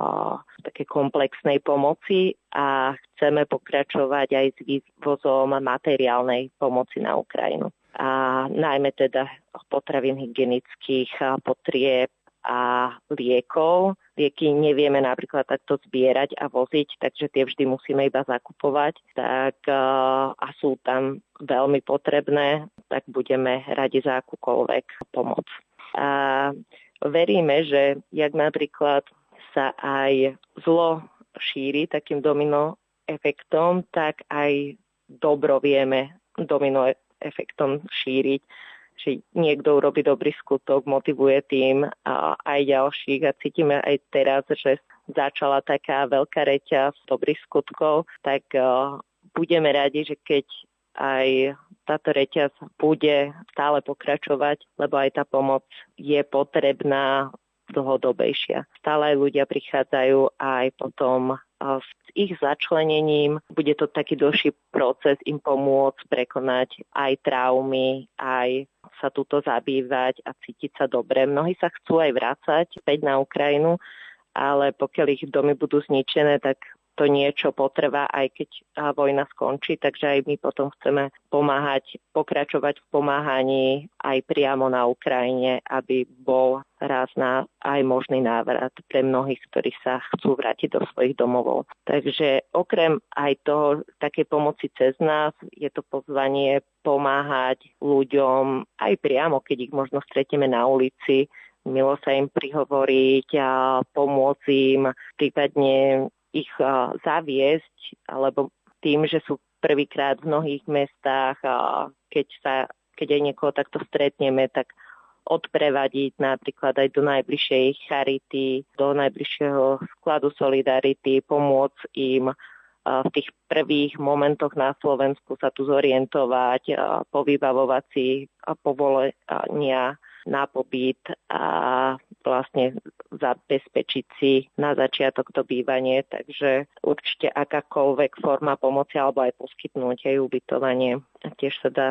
také komplexnej pomoci a chceme pokračovať aj s vývozom materiálnej pomoci na Ukrajinu a najmä teda potravín hygienických potrieb a liekov. Lieky nevieme napríklad takto zbierať a voziť, takže tie vždy musíme iba zakupovať. Tak, a sú tam veľmi potrebné, tak budeme radi za akúkoľvek pomoc. A veríme, že jak napríklad sa aj zlo šíri takým domino efektom, tak aj dobro vieme domino efektom šíriť že niekto urobí dobrý skutok, motivuje tým a aj ďalších. A cítime aj teraz, že začala taká veľká reťaz dobrých skutkov, tak budeme radi, že keď aj táto reťaz bude stále pokračovať, lebo aj tá pomoc je potrebná dlhodobejšia. Stále ľudia prichádzajú aj potom s ich začlenením bude to taký dlhší proces im pomôcť prekonať aj traumy, aj sa tuto zabývať a cítiť sa dobre. Mnohí sa chcú aj vrácať späť na Ukrajinu, ale pokiaľ ich domy budú zničené, tak to niečo potrvá, aj keď vojna skončí, takže aj my potom chceme pomáhať, pokračovať v pomáhaní aj priamo na Ukrajine, aby bol raz na aj možný návrat pre mnohých, ktorí sa chcú vrátiť do svojich domovov. Takže okrem aj toho také pomoci cez nás je to pozvanie pomáhať ľuďom aj priamo, keď ich možno stretieme na ulici, milo sa im prihovoriť a pomôcť im, prípadne ich zaviesť, alebo tým, že sú prvýkrát v mnohých mestách, keď, sa, keď aj niekoho takto stretneme, tak odprevadiť napríklad aj do najbližšej charity, do najbližšieho skladu Solidarity, pomôcť im v tých prvých momentoch na Slovensku sa tu zorientovať, povybavovať si povolenia na pobyt a vlastne zabezpečiť si na začiatok to bývanie, takže určite akákoľvek forma pomoci alebo aj poskytnutie ubytovanie tiež sa dá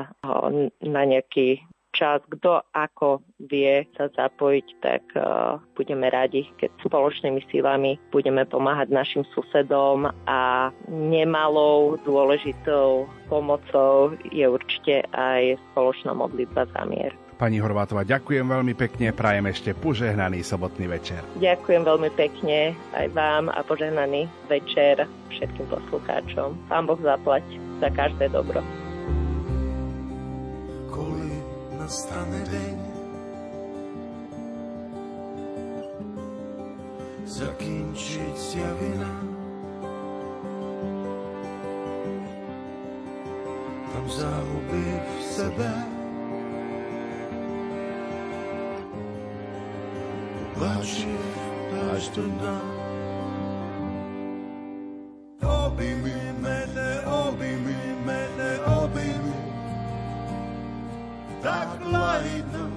na nejaký čas, kto ako vie sa zapojiť, tak uh, budeme radi, keď spoločnými silami budeme pomáhať našim susedom. A nemalou dôležitou pomocou je určite aj spoločná modlitba za mier. Pani Horvátová, ďakujem veľmi pekne, prajem ešte požehnaný sobotný večer. Ďakujem veľmi pekne aj vám a požehnaný večer všetkým poslucháčom. Pán Boh zaplať za každé dobro. nastane deň. Zakінчить війна, там загубив себе, Máš, máš do dna. Objmi mene, objmi mene, objmi. Tak lajno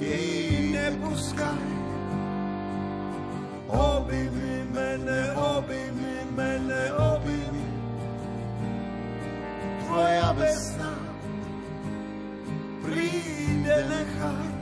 jej ne puskaj. Objmi mene, objmi mene, objmi. Tvoja vesna príde, nechaj.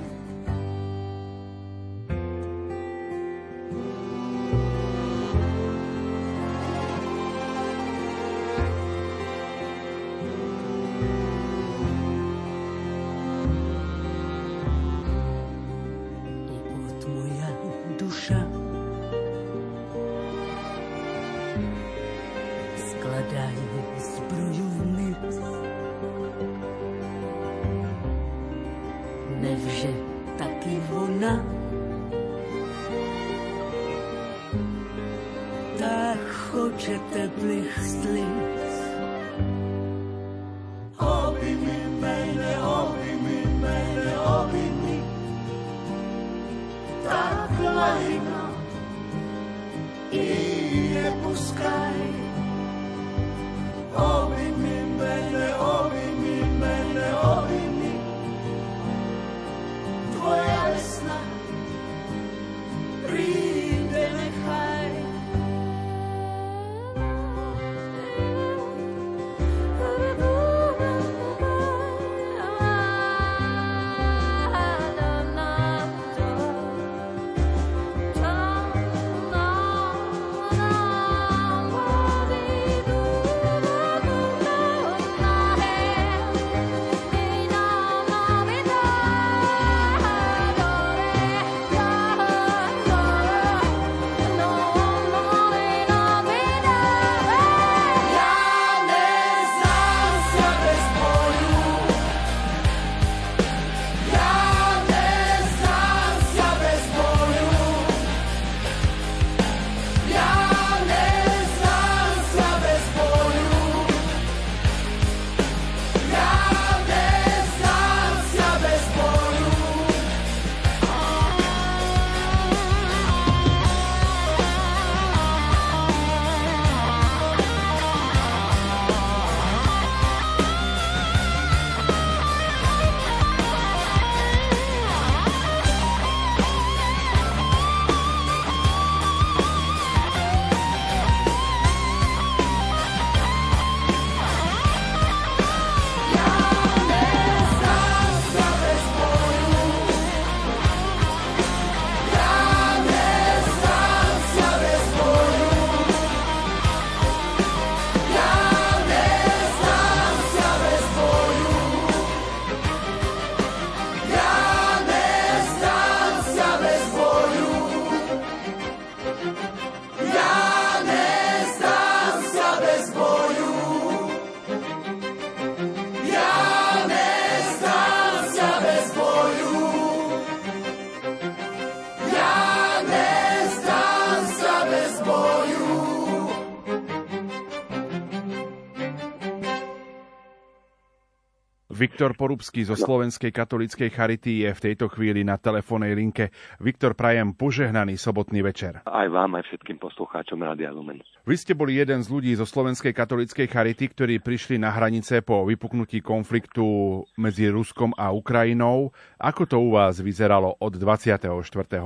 Viktor Porubský zo. Slovenskej katolíckej charity je v tejto chvíli na telefónnej linke. Viktor, prajem požehnaný sobotný večer. Aj vám, aj všetkým poslucháčom Radia Lumen. Vy ste boli jeden z ľudí zo Slovenskej katolíckej charity, ktorí prišli na hranice po vypuknutí konfliktu medzi Ruskom a Ukrajinou. Ako to u vás vyzeralo od 24.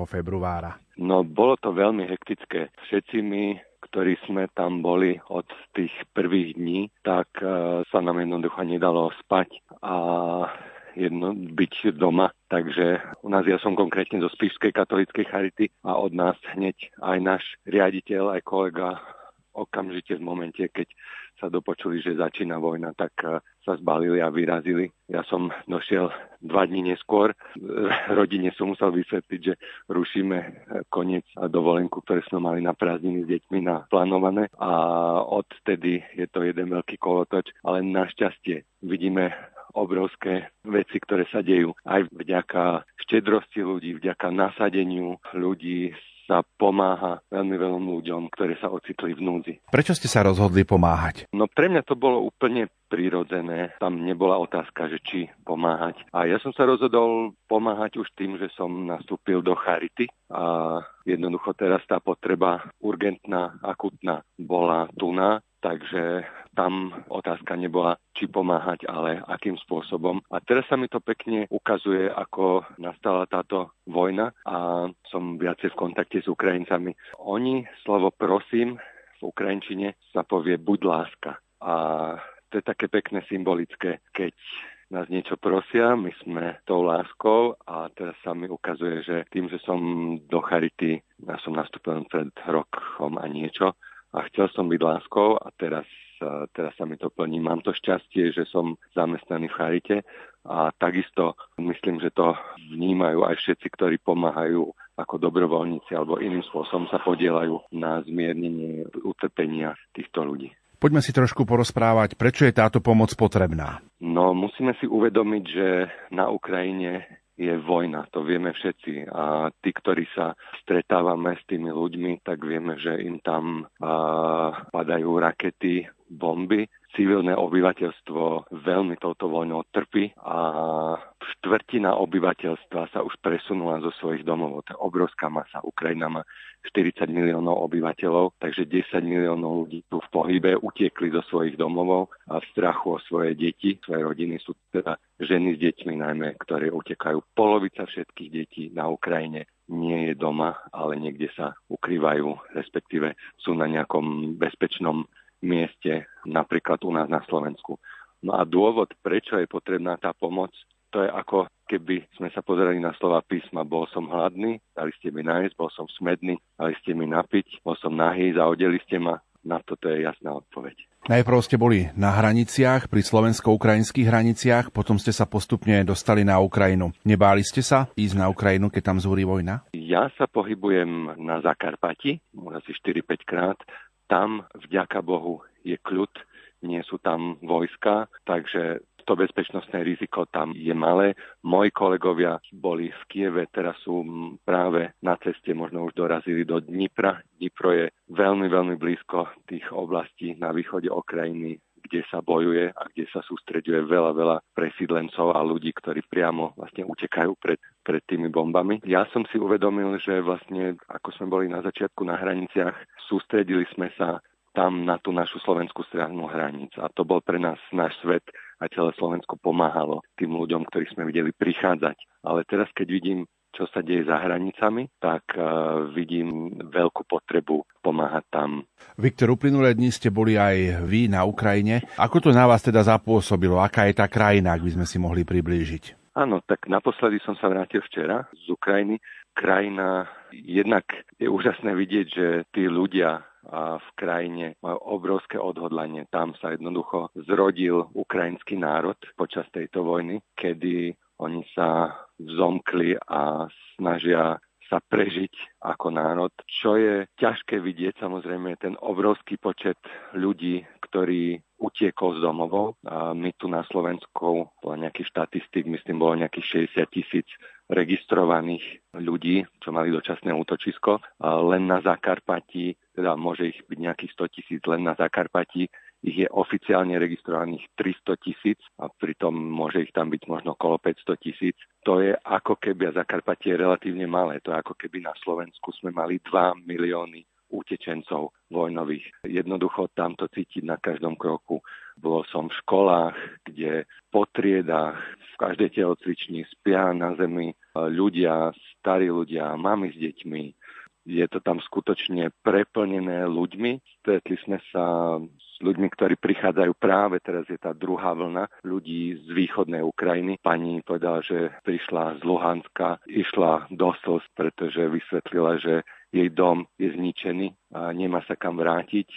februára? No, bolo to veľmi hektické. Všetci my ktorí sme tam boli od tých prvých dní, tak uh, sa nám jednoducho nedalo spať a jedno, byť doma. Takže u nás ja som konkrétne zo Spišskej katolíckej charity a od nás hneď aj náš riaditeľ, aj kolega okamžite v momente, keď sa dopočuli, že začína vojna, tak eh, sa zbalili a vyrazili. Ja som došiel dva dní neskôr. Rodine som musel vysvetliť, že rušíme eh, koniec a dovolenku, ktoré sme mali na prázdniny s deťmi naplánované a odtedy je to jeden veľký kolotoč, ale našťastie vidíme obrovské veci, ktoré sa dejú aj vďaka štedrosti ľudí, vďaka nasadeniu ľudí sa pomáha veľmi veľmi ľuďom, ktorí sa ocitli v núdzi. Prečo ste sa rozhodli pomáhať? No pre mňa to bolo úplne prirodzené. Tam nebola otázka, že či pomáhať. A ja som sa rozhodol pomáhať už tým, že som nastúpil do Charity a jednoducho teraz tá potreba urgentná, akutná bola tu na takže tam otázka nebola, či pomáhať, ale akým spôsobom. A teraz sa mi to pekne ukazuje, ako nastala táto vojna a som viacej v kontakte s Ukrajincami. Oni slovo prosím v Ukrajinčine sa povie buď láska. A to je také pekné symbolické, keď nás niečo prosia, my sme tou láskou a teraz sa mi ukazuje, že tým, že som do Charity, ja som nastúpil pred rokom a niečo, a chcel som byť láskou a teraz, teraz sa mi to plní. Mám to šťastie, že som zamestnaný v Charite a takisto myslím, že to vnímajú aj všetci, ktorí pomáhajú ako dobrovoľníci alebo iným spôsobom sa podielajú na zmiernenie utrpenia týchto ľudí. Poďme si trošku porozprávať, prečo je táto pomoc potrebná. No, musíme si uvedomiť, že na Ukrajine je vojna, to vieme všetci. A tí, ktorí sa stretávame s tými ľuďmi, tak vieme, že im tam a, padajú rakety, bomby. Civilné obyvateľstvo veľmi touto vojnou trpí a štvrtina obyvateľstva sa už presunula zo svojich domov. To je obrovská masa. Ukrajina má 40 miliónov obyvateľov, takže 10 miliónov ľudí tu v pohybe utiekli zo svojich domovov a v strachu o svoje deti. Svoje rodiny sú teda ženy s deťmi najmä, ktoré utekajú. Polovica všetkých detí na Ukrajine nie je doma, ale niekde sa ukrývajú, respektíve sú na nejakom bezpečnom mieste, napríklad u nás na Slovensku. No a dôvod, prečo je potrebná tá pomoc, to je ako keby sme sa pozerali na slova písma. Bol som hladný, dali ste mi nájsť, bol som smedný, dali ste mi napiť, bol som nahý, zaodeli ste ma. Na toto je jasná odpoveď. Najprv ste boli na hraniciach, pri slovensko-ukrajinských hraniciach, potom ste sa postupne dostali na Ukrajinu. Nebáli ste sa ísť na Ukrajinu, keď tam zúri vojna? Ja sa pohybujem na Zakarpati, asi 4-5 krát tam, vďaka Bohu, je kľud, nie sú tam vojska, takže to bezpečnostné riziko tam je malé. Moji kolegovia boli v Kieve, teraz sú práve na ceste, možno už dorazili do Dnipra. Dnipro je veľmi, veľmi blízko tých oblastí na východe Ukrajiny, kde sa bojuje a kde sa sústreďuje veľa, veľa presídlencov a ľudí, ktorí priamo vlastne utekajú pred, pred tými bombami. Ja som si uvedomil, že vlastne ako sme boli na začiatku na hraniciach, sústredili sme sa tam na tú našu slovenskú stranu hraníc. A to bol pre nás náš svet a celé Slovensko pomáhalo tým ľuďom, ktorých sme videli prichádzať. Ale teraz, keď vidím čo sa deje za hranicami, tak uh, vidím veľkú potrebu pomáhať tam. Viktor, uplynulé dni ste boli aj vy na Ukrajine. Ako to na vás teda zapôsobilo? Aká je tá krajina, ak by sme si mohli priblížiť? Áno, tak naposledy som sa vrátil včera z Ukrajiny. Krajina, jednak je úžasné vidieť, že tí ľudia v krajine majú obrovské odhodlanie. Tam sa jednoducho zrodil ukrajinský národ počas tejto vojny, kedy oni sa vzomkli a snažia sa prežiť ako národ. Čo je ťažké vidieť, samozrejme, ten obrovský počet ľudí, ktorí utiekol z domovov. A my tu na Slovensku, bolo nejaký štatistik, myslím, bolo nejakých 60 tisíc registrovaných ľudí, čo mali dočasné útočisko. Len na Zakarpati, teda môže ich byť nejakých 100 tisíc, len na Zakarpati ich je oficiálne registrovaných 300 tisíc a pritom môže ich tam byť možno okolo 500 tisíc. To je ako keby, a Zakarpatie je relatívne malé, to je ako keby na Slovensku sme mali 2 milióny utečencov vojnových. Jednoducho tam to cítiť na každom kroku. Bol som v školách, kde po triedách v každej telocvični spia na zemi ľudia, starí ľudia, mami s deťmi. Je to tam skutočne preplnené ľuďmi. Stretli sme sa s ľuďmi, ktorí prichádzajú práve teraz, je tá druhá vlna ľudí z východnej Ukrajiny. Pani povedala, že prišla z Luhanska, išla do slz, pretože vysvetlila, že jej dom je zničený a nemá sa kam vrátiť.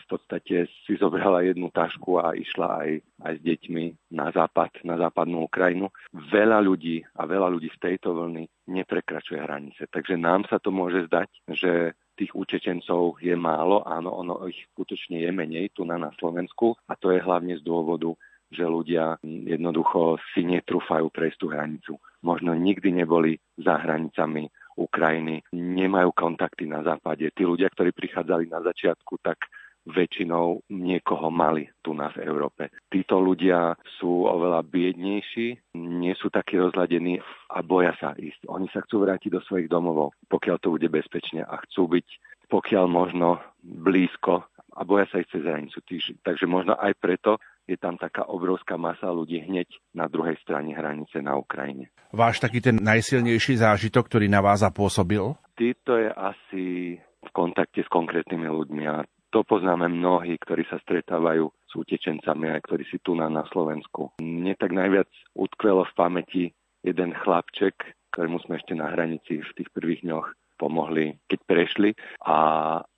V podstate si zobrala jednu tašku a išla aj, aj s deťmi na západ, na západnú Ukrajinu. Veľa ľudí a veľa ľudí z tejto vlny neprekračuje hranice. Takže nám sa to môže zdať, že tých utečencov je málo, áno, ono ich skutočne je menej tu na, na Slovensku a to je hlavne z dôvodu, že ľudia jednoducho si netrúfajú prejsť tú hranicu. Možno nikdy neboli za hranicami Ukrajiny, nemajú kontakty na západe. Tí ľudia, ktorí prichádzali na začiatku, tak väčšinou niekoho mali tu na v Európe. Títo ľudia sú oveľa biednejší, nie sú takí rozladení a boja sa ísť. Oni sa chcú vrátiť do svojich domovov, pokiaľ to bude bezpečne a chcú byť pokiaľ možno blízko a boja sa ísť cez hranicu. Takže možno aj preto je tam taká obrovská masa ľudí hneď na druhej strane hranice na Ukrajine. Váš taký ten najsilnejší zážitok, ktorý na vás zapôsobil? Týto je asi v kontakte s konkrétnymi ľuďmi a to poznáme mnohí, ktorí sa stretávajú s utečencami a ktorí si tu na, na Slovensku. Mne tak najviac utkvelo v pamäti jeden chlapček, ktorému sme ešte na hranici v tých prvých dňoch pomohli, keď prešli a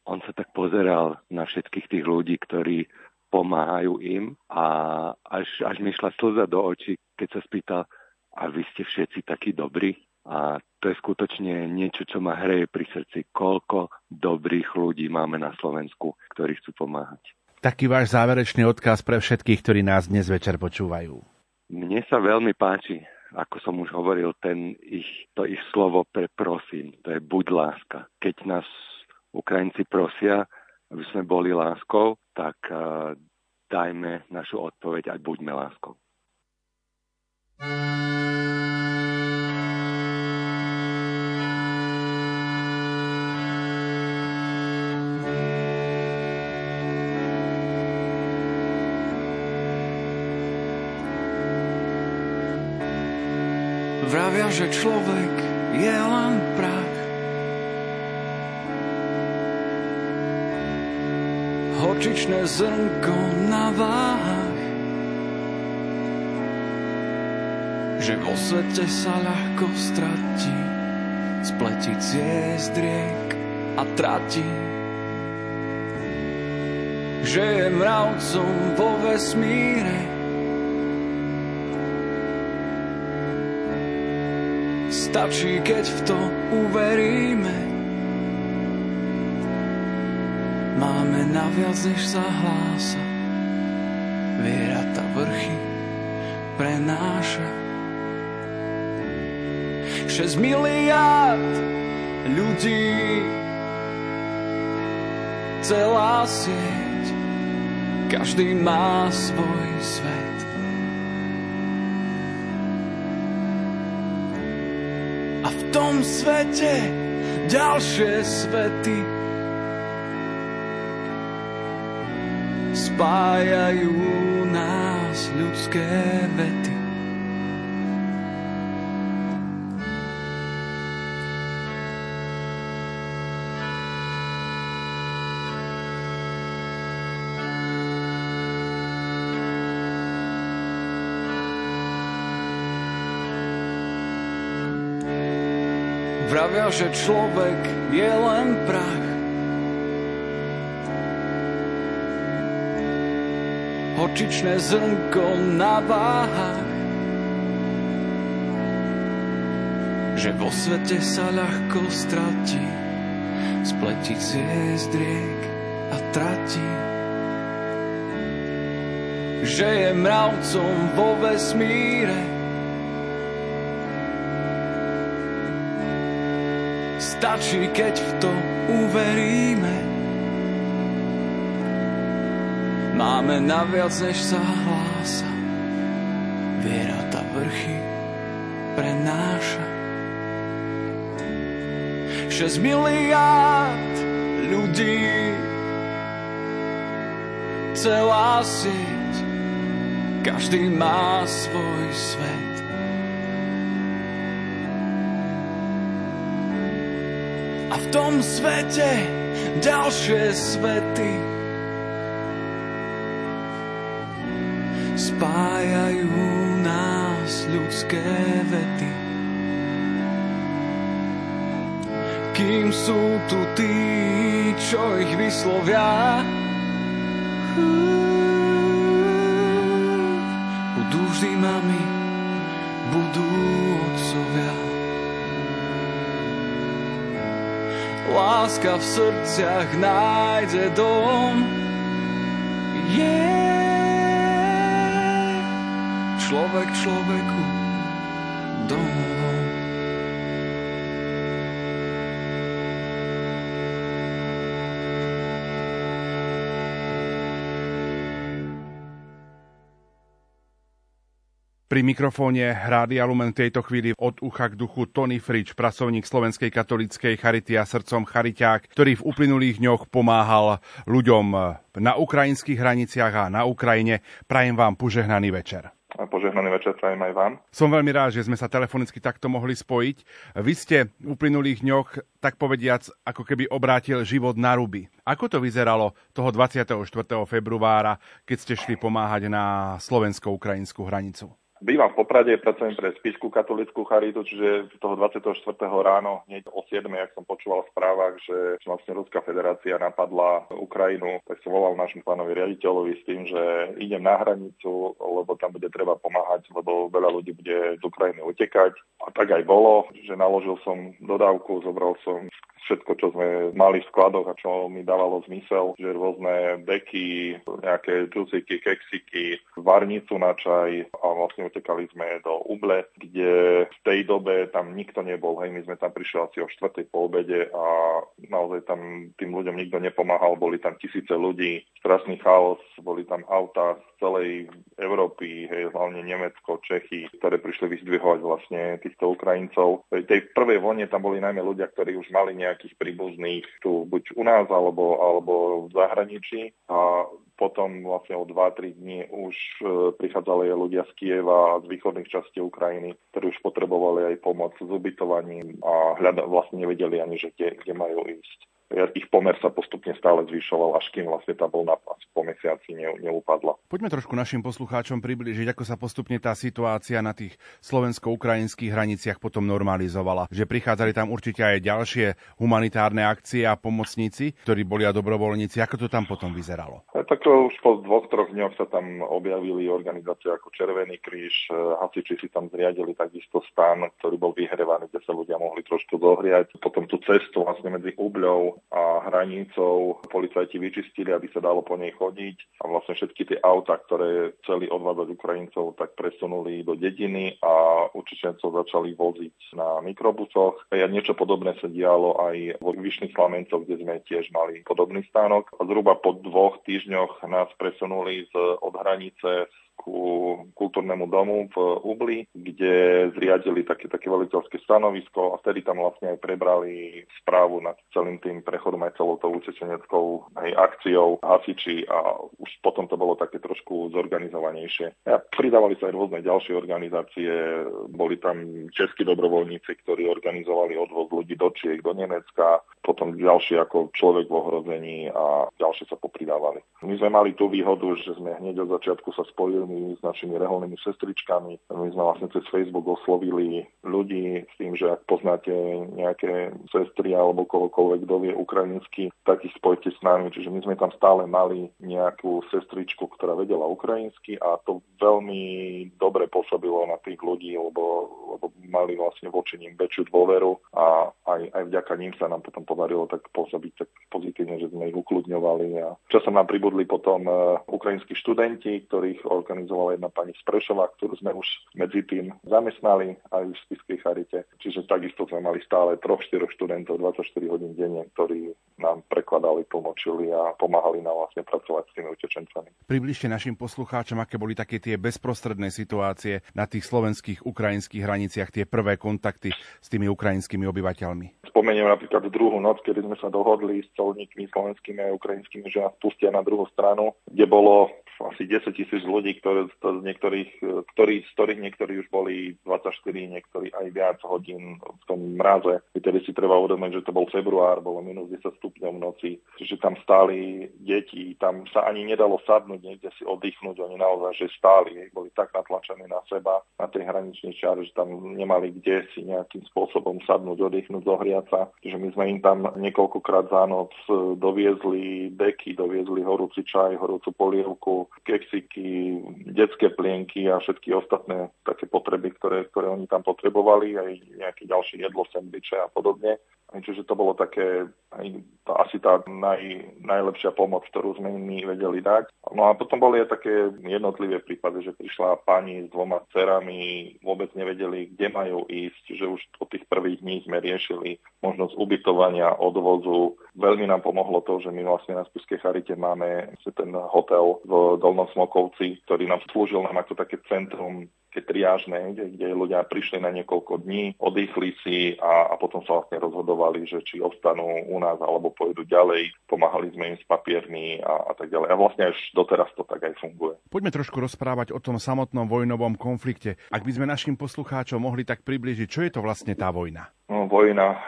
on sa tak pozeral na všetkých tých ľudí, ktorí pomáhajú im a až, až mi šla slza do očí, keď sa spýtal, a vy ste všetci takí dobrí? A to je skutočne niečo, čo ma hreje pri srdci. Koľko dobrých ľudí máme na Slovensku, ktorí chcú pomáhať. Taký váš záverečný odkaz pre všetkých, ktorí nás dnes večer počúvajú. Mne sa veľmi páči, ako som už hovoril, ten ich, to ich slovo pre prosím, to je buď láska. Keď nás Ukrajinci prosia, aby sme boli láskou, tak uh, dajme našu odpoveď a buďme láskou. Vravia, že človek je len Horčičné zrnko na váhach. Že vo svete sa ľahko stratí, spletí ciest riek a tratí. Že je mravcom vo vesmíre, Stačí, keď v to uveríme. Máme naviac, než sa hlása. Viera ta vrchy prenáša. 6 miliard ľudí celá sieť každý má svoj svet tom svete ďalšie svety spájajú nás ľudské vety. Vravia, že človek je len prach. Hočičné zrnko na váhach. Že vo svete sa ľahko stratí, spletí zviezd riek a tratí. Že je mravcom vo vesmíre, Stačí, keď v to uveríme. Máme naviac, než sa hlása. Viera tá vrchy prenáša. 6 miliárd ľudí celá sieť každý má svoj svet a v tom svete ďalšie svety vety. Kým sú tu tí, čo ich vyslovia, budú vždy mami, budú otcovia. Láska v srdciach nájde dom, yeah človek človeku Pri mikrofóne Rádia Lumen v tejto chvíli od ucha k duchu Tony Frič, pracovník Slovenskej katolíckej Charity a srdcom Chariťák, ktorý v uplynulých dňoch pomáhal ľuďom na ukrajinských hraniciach a na Ukrajine. Prajem vám požehnaný večer a požehnaný večer prajem aj vám. Som veľmi rád, že sme sa telefonicky takto mohli spojiť. Vy ste v uplynulých dňoch, tak povediac, ako keby obrátil život na ruby. Ako to vyzeralo toho 24. februára, keď ste šli pomáhať na slovensko-ukrajinskú hranicu? Bývam v Poprade, pracujem pre Spisku katolickú charitu, čiže toho 24. ráno, hneď o 7. ak som počúval v správach, že vlastne Ruská federácia napadla Ukrajinu, tak som volal našmu pánovi riaditeľovi s tým, že idem na hranicu, lebo tam bude treba pomáhať, lebo veľa ľudí bude z Ukrajiny utekať. A tak aj bolo, že naložil som dodávku, zobral som všetko, čo sme mali v skladoch a čo mi dávalo zmysel, že rôzne deky, nejaké džusiky, keksiky, varnicu na čaj a vlastne utekali sme do Uble, kde v tej dobe tam nikto nebol. Hej, my sme tam prišli asi o štvrtej po obede a naozaj tam tým ľuďom nikto nepomáhal, boli tam tisíce ľudí, strašný chaos, boli tam auta celej Európy, hej, hlavne Nemecko, Čechy, ktoré prišli vyzdvihovať vlastne týchto Ukrajincov. V tej prvej vlne tam boli najmä ľudia, ktorí už mali nejakých príbuzných tu buď u nás alebo, alebo v zahraničí a potom vlastne o 2-3 dní už e, prichádzali ľudia z Kieva a z východných častí Ukrajiny, ktorí už potrebovali aj pomoc s ubytovaním a hľada, vlastne nevedeli ani, že kde, kde majú ísť ich pomer sa postupne stále zvyšoval, až kým vlastne tá vlna po mesiaci ne, neupadla. Poďme trošku našim poslucháčom približiť, ako sa postupne tá situácia na tých slovensko-ukrajinských hraniciach potom normalizovala. Že prichádzali tam určite aj ďalšie humanitárne akcie a pomocníci, ktorí boli a dobrovoľníci. Ako to tam potom vyzeralo? E, tak už po dvoch, troch dňoch sa tam objavili organizácie ako Červený kríž, e, hasiči si tam zriadili takisto stan, ktorý bol vyhrevaný, kde sa ľudia mohli trošku zohriať. Potom tú cestu vlastne medzi Ubľou a hranicou policajti vyčistili, aby sa dalo po nej chodiť a vlastne všetky tie auta, ktoré chceli odvádzať Ukrajincov, tak presunuli do dediny a Učičencov začali voziť na mikrobusoch. A niečo podobné sa dialo aj vo Vyšných Slamencoch, kde sme tiež mali podobný stánok. A zhruba po dvoch týždňoch nás presunuli z, od hranice ku kultúrnemu domu v Ubli, kde zriadili také, také veliteľské stanovisko a vtedy tam vlastne aj prebrali správu nad celým tým prechodom aj celou tou utečeneckou akciou hasiči a už potom to bolo také trošku zorganizovanejšie. A pridávali sa aj rôzne ďalšie organizácie, boli tam českí dobrovoľníci, ktorí organizovali odvoz ľudí do Čiek, do Nemecka, potom ďalší ako človek v ohrození a ďalšie sa popridávali. My sme mali tú výhodu, že sme hneď od začiatku sa spojili my s našimi reholnými sestričkami. My sme vlastne cez Facebook oslovili ľudí s tým, že ak poznáte nejaké sestry alebo kohokoľvek, kto vie ukrajinsky, tak ich spojte s nami. Čiže my sme tam stále mali nejakú sestričku, ktorá vedela ukrajinsky a to veľmi dobre pôsobilo na tých ľudí, lebo, lebo mali vlastne voči ním väčšiu dôveru a aj, aj vďaka ním sa nám potom podarilo tak pôsobiť tak pozitívne, že sme ich ukludňovali. A časom nám pribudli potom uh, ukrajinskí študenti, ktorých organizovala jedna pani Sprešová, ktorú sme už medzi tým zamestnali aj v Spiskej charite. Čiže takisto sme mali stále troch, štyroch študentov 24 hodín denne, ktorí nám prekladali, tlmočili a pomáhali nám vlastne pracovať s tými utečencami. Približte našim poslucháčom, aké boli také tie bezprostredné situácie na tých slovenských, ukrajinských hraniciach, tie prvé kontakty s tými ukrajinskými obyvateľmi. Spomeniem napríklad druhú noc, kedy sme sa dohodli s colníkmi slovenskými a ukrajinskými, že nás pustia na druhú stranu, kde bolo asi 10 tisíc ľudí, ktoré, z niektorých, ktorí, z ktorých niektorí už boli 24, niektorí aj viac hodín v tom mraze. Vtedy si treba uvedomiť, že to bol február, bolo minus 10 stupňov v noci, čiže tam stáli deti, tam sa ani nedalo sadnúť, niekde si oddychnúť, oni naozaj, že stáli, boli tak natlačení na seba, na tej hraničnej čare, že tam nemali kde si nejakým spôsobom sadnúť, oddychnúť, zohriať sa. Čiže my sme im tam niekoľkokrát za noc doviezli deky, doviezli horúci čaj, horúcu polievku, keksiky, detské plienky a všetky ostatné také potreby, ktoré, ktoré oni tam potrebovali, aj nejaké ďalšie jedlo, sendviče a podobne. Čiže to bolo také tá, asi tá naj, najlepšia pomoc, ktorú sme my vedeli dať. No a potom boli aj také jednotlivé prípady, že prišla pani s dvoma cerami, vôbec nevedeli, kde majú ísť, že už od tých prvých dní sme riešili možnosť ubytovania, odvozu. Veľmi nám pomohlo to, že my vlastne na Spiskej Charite máme ten hotel v Dolnom Smokovci, ktorý nám slúžil nám ako také centrum také triážne, kde, kde ľudia prišli na niekoľko dní, oddychli si a, a potom sa vlastne rozhodovali, že či ostanú u nás alebo pôjdu ďalej. Pomáhali sme im s papiermi a, a tak ďalej. A vlastne až doteraz to tak aj funguje. Poďme trošku rozprávať o tom samotnom vojnovom konflikte. Ak by sme našim poslucháčom mohli tak približiť, čo je to vlastne tá vojna? No, vojna.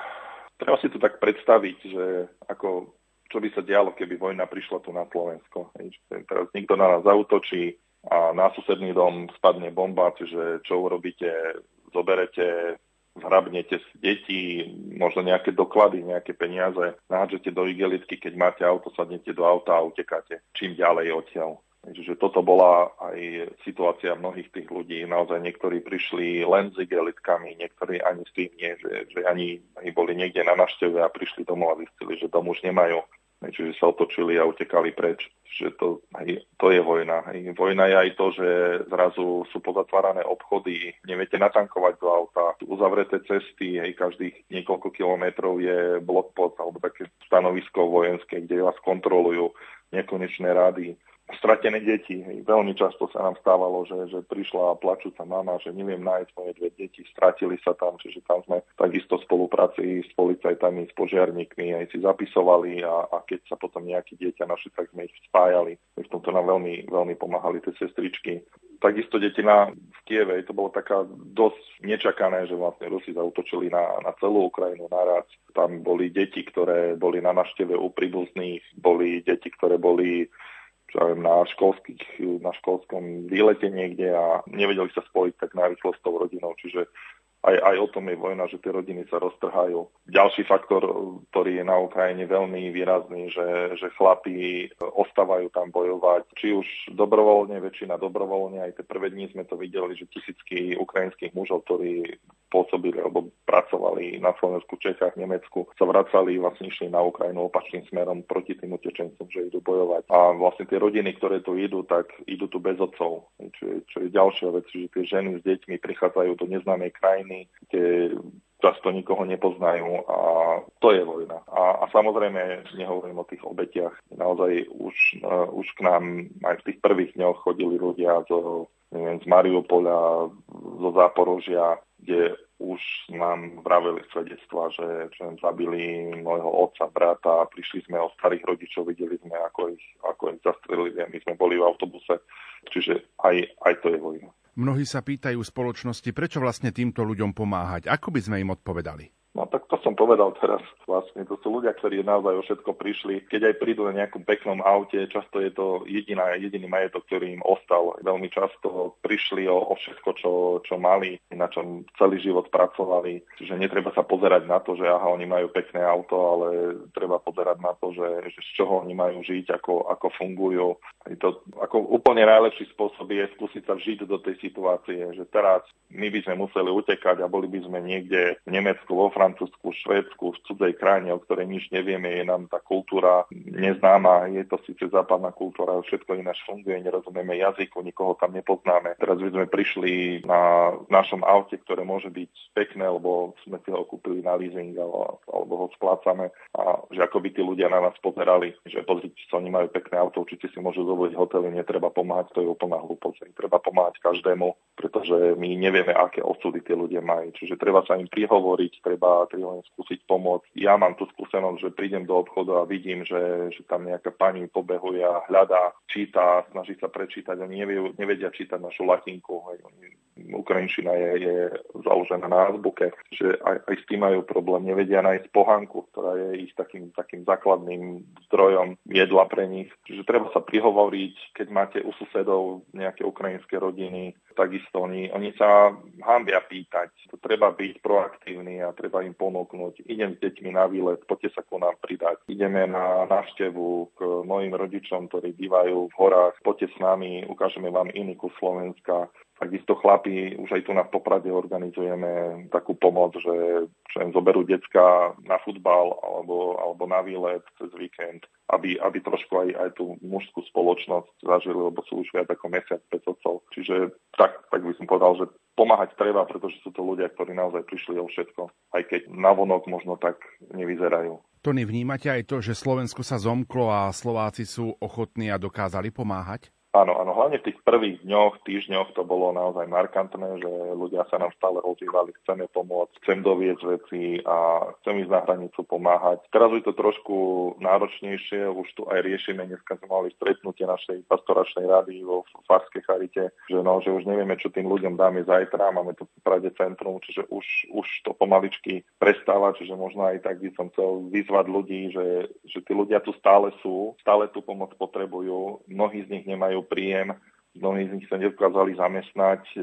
Treba si to tak predstaviť, že ako čo by sa dialo, keby vojna prišla tu na Slovensko. Teraz nikto na nás zautočí, a na susedný dom spadne bomba, čiže čo urobíte, zoberete, zhrabnete si deti, možno nejaké doklady, nejaké peniaze, nahádžete do igelitky, keď máte auto, sadnete do auta a utekáte čím ďalej odtiaľ. Čiže toto bola aj situácia mnohých tých ľudí. Naozaj niektorí prišli len s igelitkami, niektorí ani s tým nie, že, že ani, boli niekde na našteve a prišli domov a zistili, že dom už nemajú čiže sa otočili a utekali preč. Čiže to, hej, to je vojna. Hej. Vojna je aj to, že zrazu sú pozatvárané obchody, neviete natankovať do auta, uzavreté cesty, hej, každých niekoľko kilometrov je blokpost alebo také stanovisko vojenské, kde vás kontrolujú nekonečné rady stratené deti. Veľmi často sa nám stávalo, že, že prišla plačúca mama, že neviem nájsť moje dve deti, stratili sa tam, čiže tam sme takisto v spolupráci s policajtami, s požiarníkmi aj si zapisovali a, a keď sa potom nejaké dieťa našli, tak sme ich spájali. V tomto nám veľmi, veľmi pomáhali tie sestričky. Takisto deti na, v Kieve, to bolo taká dosť nečakané, že vlastne Rusi zautočili na, na celú Ukrajinu naraz. Tam boli deti, ktoré boli na našteve u príbuzných, boli deti, ktoré boli ja viem, na, školských, na školskom výlete niekde a nevedeli sa spojiť tak narýchlo s tou rodinou, čiže aj, aj o tom je vojna, že tie rodiny sa roztrhajú. Ďalší faktor, ktorý je na Ukrajine veľmi výrazný, že, že chlapí ostávajú tam bojovať, či už dobrovoľne, väčšina dobrovoľne, aj tie prvé dní sme to videli, že tisícky ukrajinských mužov, ktorí pôsobili alebo pracovali na Slovensku, Čechách, Nemecku, sa vracali, vlastne išli na Ukrajinu opačným smerom proti tým utečencom, že idú bojovať. A vlastne tie rodiny, ktoré tu idú, tak idú tu bez otcov, čo je, čo je ďalšia vec, že tie ženy s deťmi prichádzajú do neznámej krajiny, kde často nikoho nepoznajú a to je vojna. A, a samozrejme nehovorím o tých obetiach. Naozaj už, uh, už k nám aj v tých prvých dňoch chodili ľudia zo, neviem, z Mariupoľa, zo Záporožia, kde už nám vraveli svedectva, že, že zabili môjho otca, brata, prišli sme o starých rodičov, videli sme, ako ich, ako ich zastrelili a my sme boli v autobuse. Čiže aj, aj to je vojna. Mnohí sa pýtajú spoločnosti, prečo vlastne týmto ľuďom pomáhať. Ako by sme im odpovedali? No tak to som povedal teraz vlastne. To sú ľudia, ktorí naozaj o všetko prišli. Keď aj prídu na nejakom peknom aute, často je to jediná, jediný majetok, ktorý im ostal. Veľmi často prišli o, o všetko, čo, čo mali, na čom celý život pracovali. Čiže netreba sa pozerať na to, že aha, oni majú pekné auto, ale treba pozerať na to, že, že z čoho oni majú žiť, ako, ako fungujú. Je to ako úplne najlepší spôsob je skúsiť sa vžiť do tej situácie, že teraz my by sme museli utekať a boli by sme niekde v Nemecku, vo Francúzsku, Francúzsku, Švédsku, v cudzej krajine, o ktorej nič nevieme, je nám tá kultúra neznáma, je to síce západná kultúra, všetko ináč funguje, nerozumieme jazyku, nikoho tam nepoznáme. Teraz by sme prišli na našom aute, ktoré môže byť pekné, lebo sme si ho kúpili na leasing alebo, alebo ho splácame a že ako by tí ľudia na nás pozerali, že pozrite sa, oni majú pekné auto, určite si môžu dovoliť hotely, netreba pomáhať, to je úplná hlúposť. Treba pomáhať každému, pretože my nevieme, aké osudy tie ľudia majú. Čiže treba sa im prihovoriť, treba, treba im skúsiť pomôcť. Ja mám tú skúsenosť, že prídem do obchodu a vidím, že, že tam nejaká pani pobehuje a hľadá, číta, snaží sa prečítať, oni nevedia čítať našu latinku. Ukrajinčina je, je založená na azbuke, že aj, aj s tým majú problém, nevedia nájsť pohanku, ktorá je ich takým, takým základným zdrojom jedla pre nich. Čiže treba sa prihovoriť, keď máte u susedov nejaké ukrajinské rodiny, takisto oni, oni sa hambia pýtať. To treba byť proaktívny a treba im ponúknuť. Idem s deťmi na výlet, poďte sa ku nám pridať. Ideme na návštevu k mojim rodičom, ktorí bývajú v horách, poďte s nami, ukážeme vám iný kus Slovenska. Takisto chlapi, už aj tu na Poprade organizujeme takú pomoc, že im zoberú decka na futbal alebo, alebo na výlet cez víkend, aby, aby trošku aj, aj tú mužskú spoločnosť zažili, lebo sú už viac ako mesiac bez otcov. Čiže tak, tak by som povedal, že pomáhať treba, pretože sú to ľudia, ktorí naozaj prišli o všetko, aj keď navonok možno tak nevyzerajú. Tony, vnímate aj to, že Slovensko sa zomklo a Slováci sú ochotní a dokázali pomáhať? Áno, áno, hlavne v tých prvých dňoch, týždňoch to bolo naozaj markantné, že ľudia sa nám stále ozývali, chceme pomôcť, chcem doviesť veci a chcem ísť na hranicu pomáhať. Teraz je to trošku náročnejšie, už tu aj riešime, dneska sme mali stretnutie našej pastoračnej rady vo Farskej charite, že, no, že už nevieme, čo tým ľuďom dáme zajtra, máme tu Prade centrum, čiže už, už to pomaličky prestáva, čiže možno aj tak by som chcel vyzvať ľudí, že, že tí ľudia tu stále sú, stále tú pomoc potrebujú, mnohí z nich nemajú príjem, mnohí z nich sa nedokázali zamestnať. E,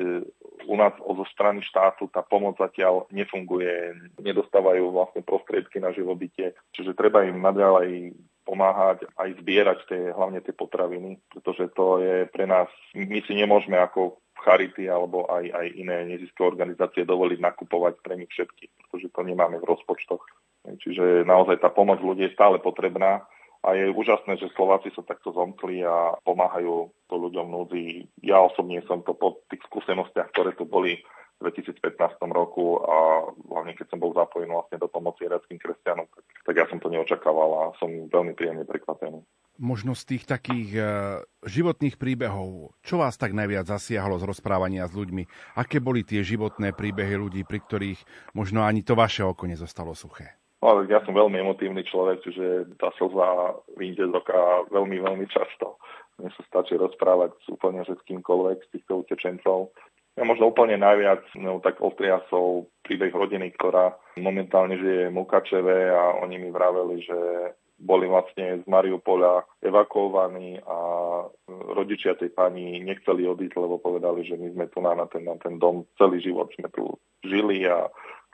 u nás zo strany štátu tá pomoc zatiaľ nefunguje, nedostávajú vlastne prostriedky na živobytie, čiže treba im naďalej pomáhať aj zbierať tie, hlavne tie potraviny, pretože to je pre nás, my si nemôžeme ako Charity alebo aj, aj iné neziské organizácie dovoliť nakupovať pre nich všetky, pretože to nemáme v rozpočtoch. Čiže naozaj tá pomoc ľudí je stále potrebná a je úžasné, že Slováci sa takto zomkli a pomáhajú to ľuďom núdzi. Ja osobne som to po tých skúsenostiach, ktoré tu boli v 2015 roku a hlavne keď som bol zapojený vlastne do pomoci irackým kresťanom, tak, tak ja som to neočakával a som veľmi príjemne prekvapený. Možno z tých takých e, životných príbehov, čo vás tak najviac zasiahlo z rozprávania s ľuďmi? Aké boli tie životné príbehy ľudí, pri ktorých možno ani to vaše oko nezostalo suché? No, ja som veľmi emotívny človek, čiže tá slza vyjde z oka veľmi, veľmi často. Mne sa stačí rozprávať s úplne že s z týchto utečencov. Ja možno úplne najviac no, tak ostriasol príbeh rodiny, ktorá momentálne žije v Mukačeve a oni mi vraveli, že boli vlastne z Mariupola evakuovaní a rodičia tej pani nechceli odísť, lebo povedali, že my sme tu na, na, ten, na ten dom celý život sme tu žili a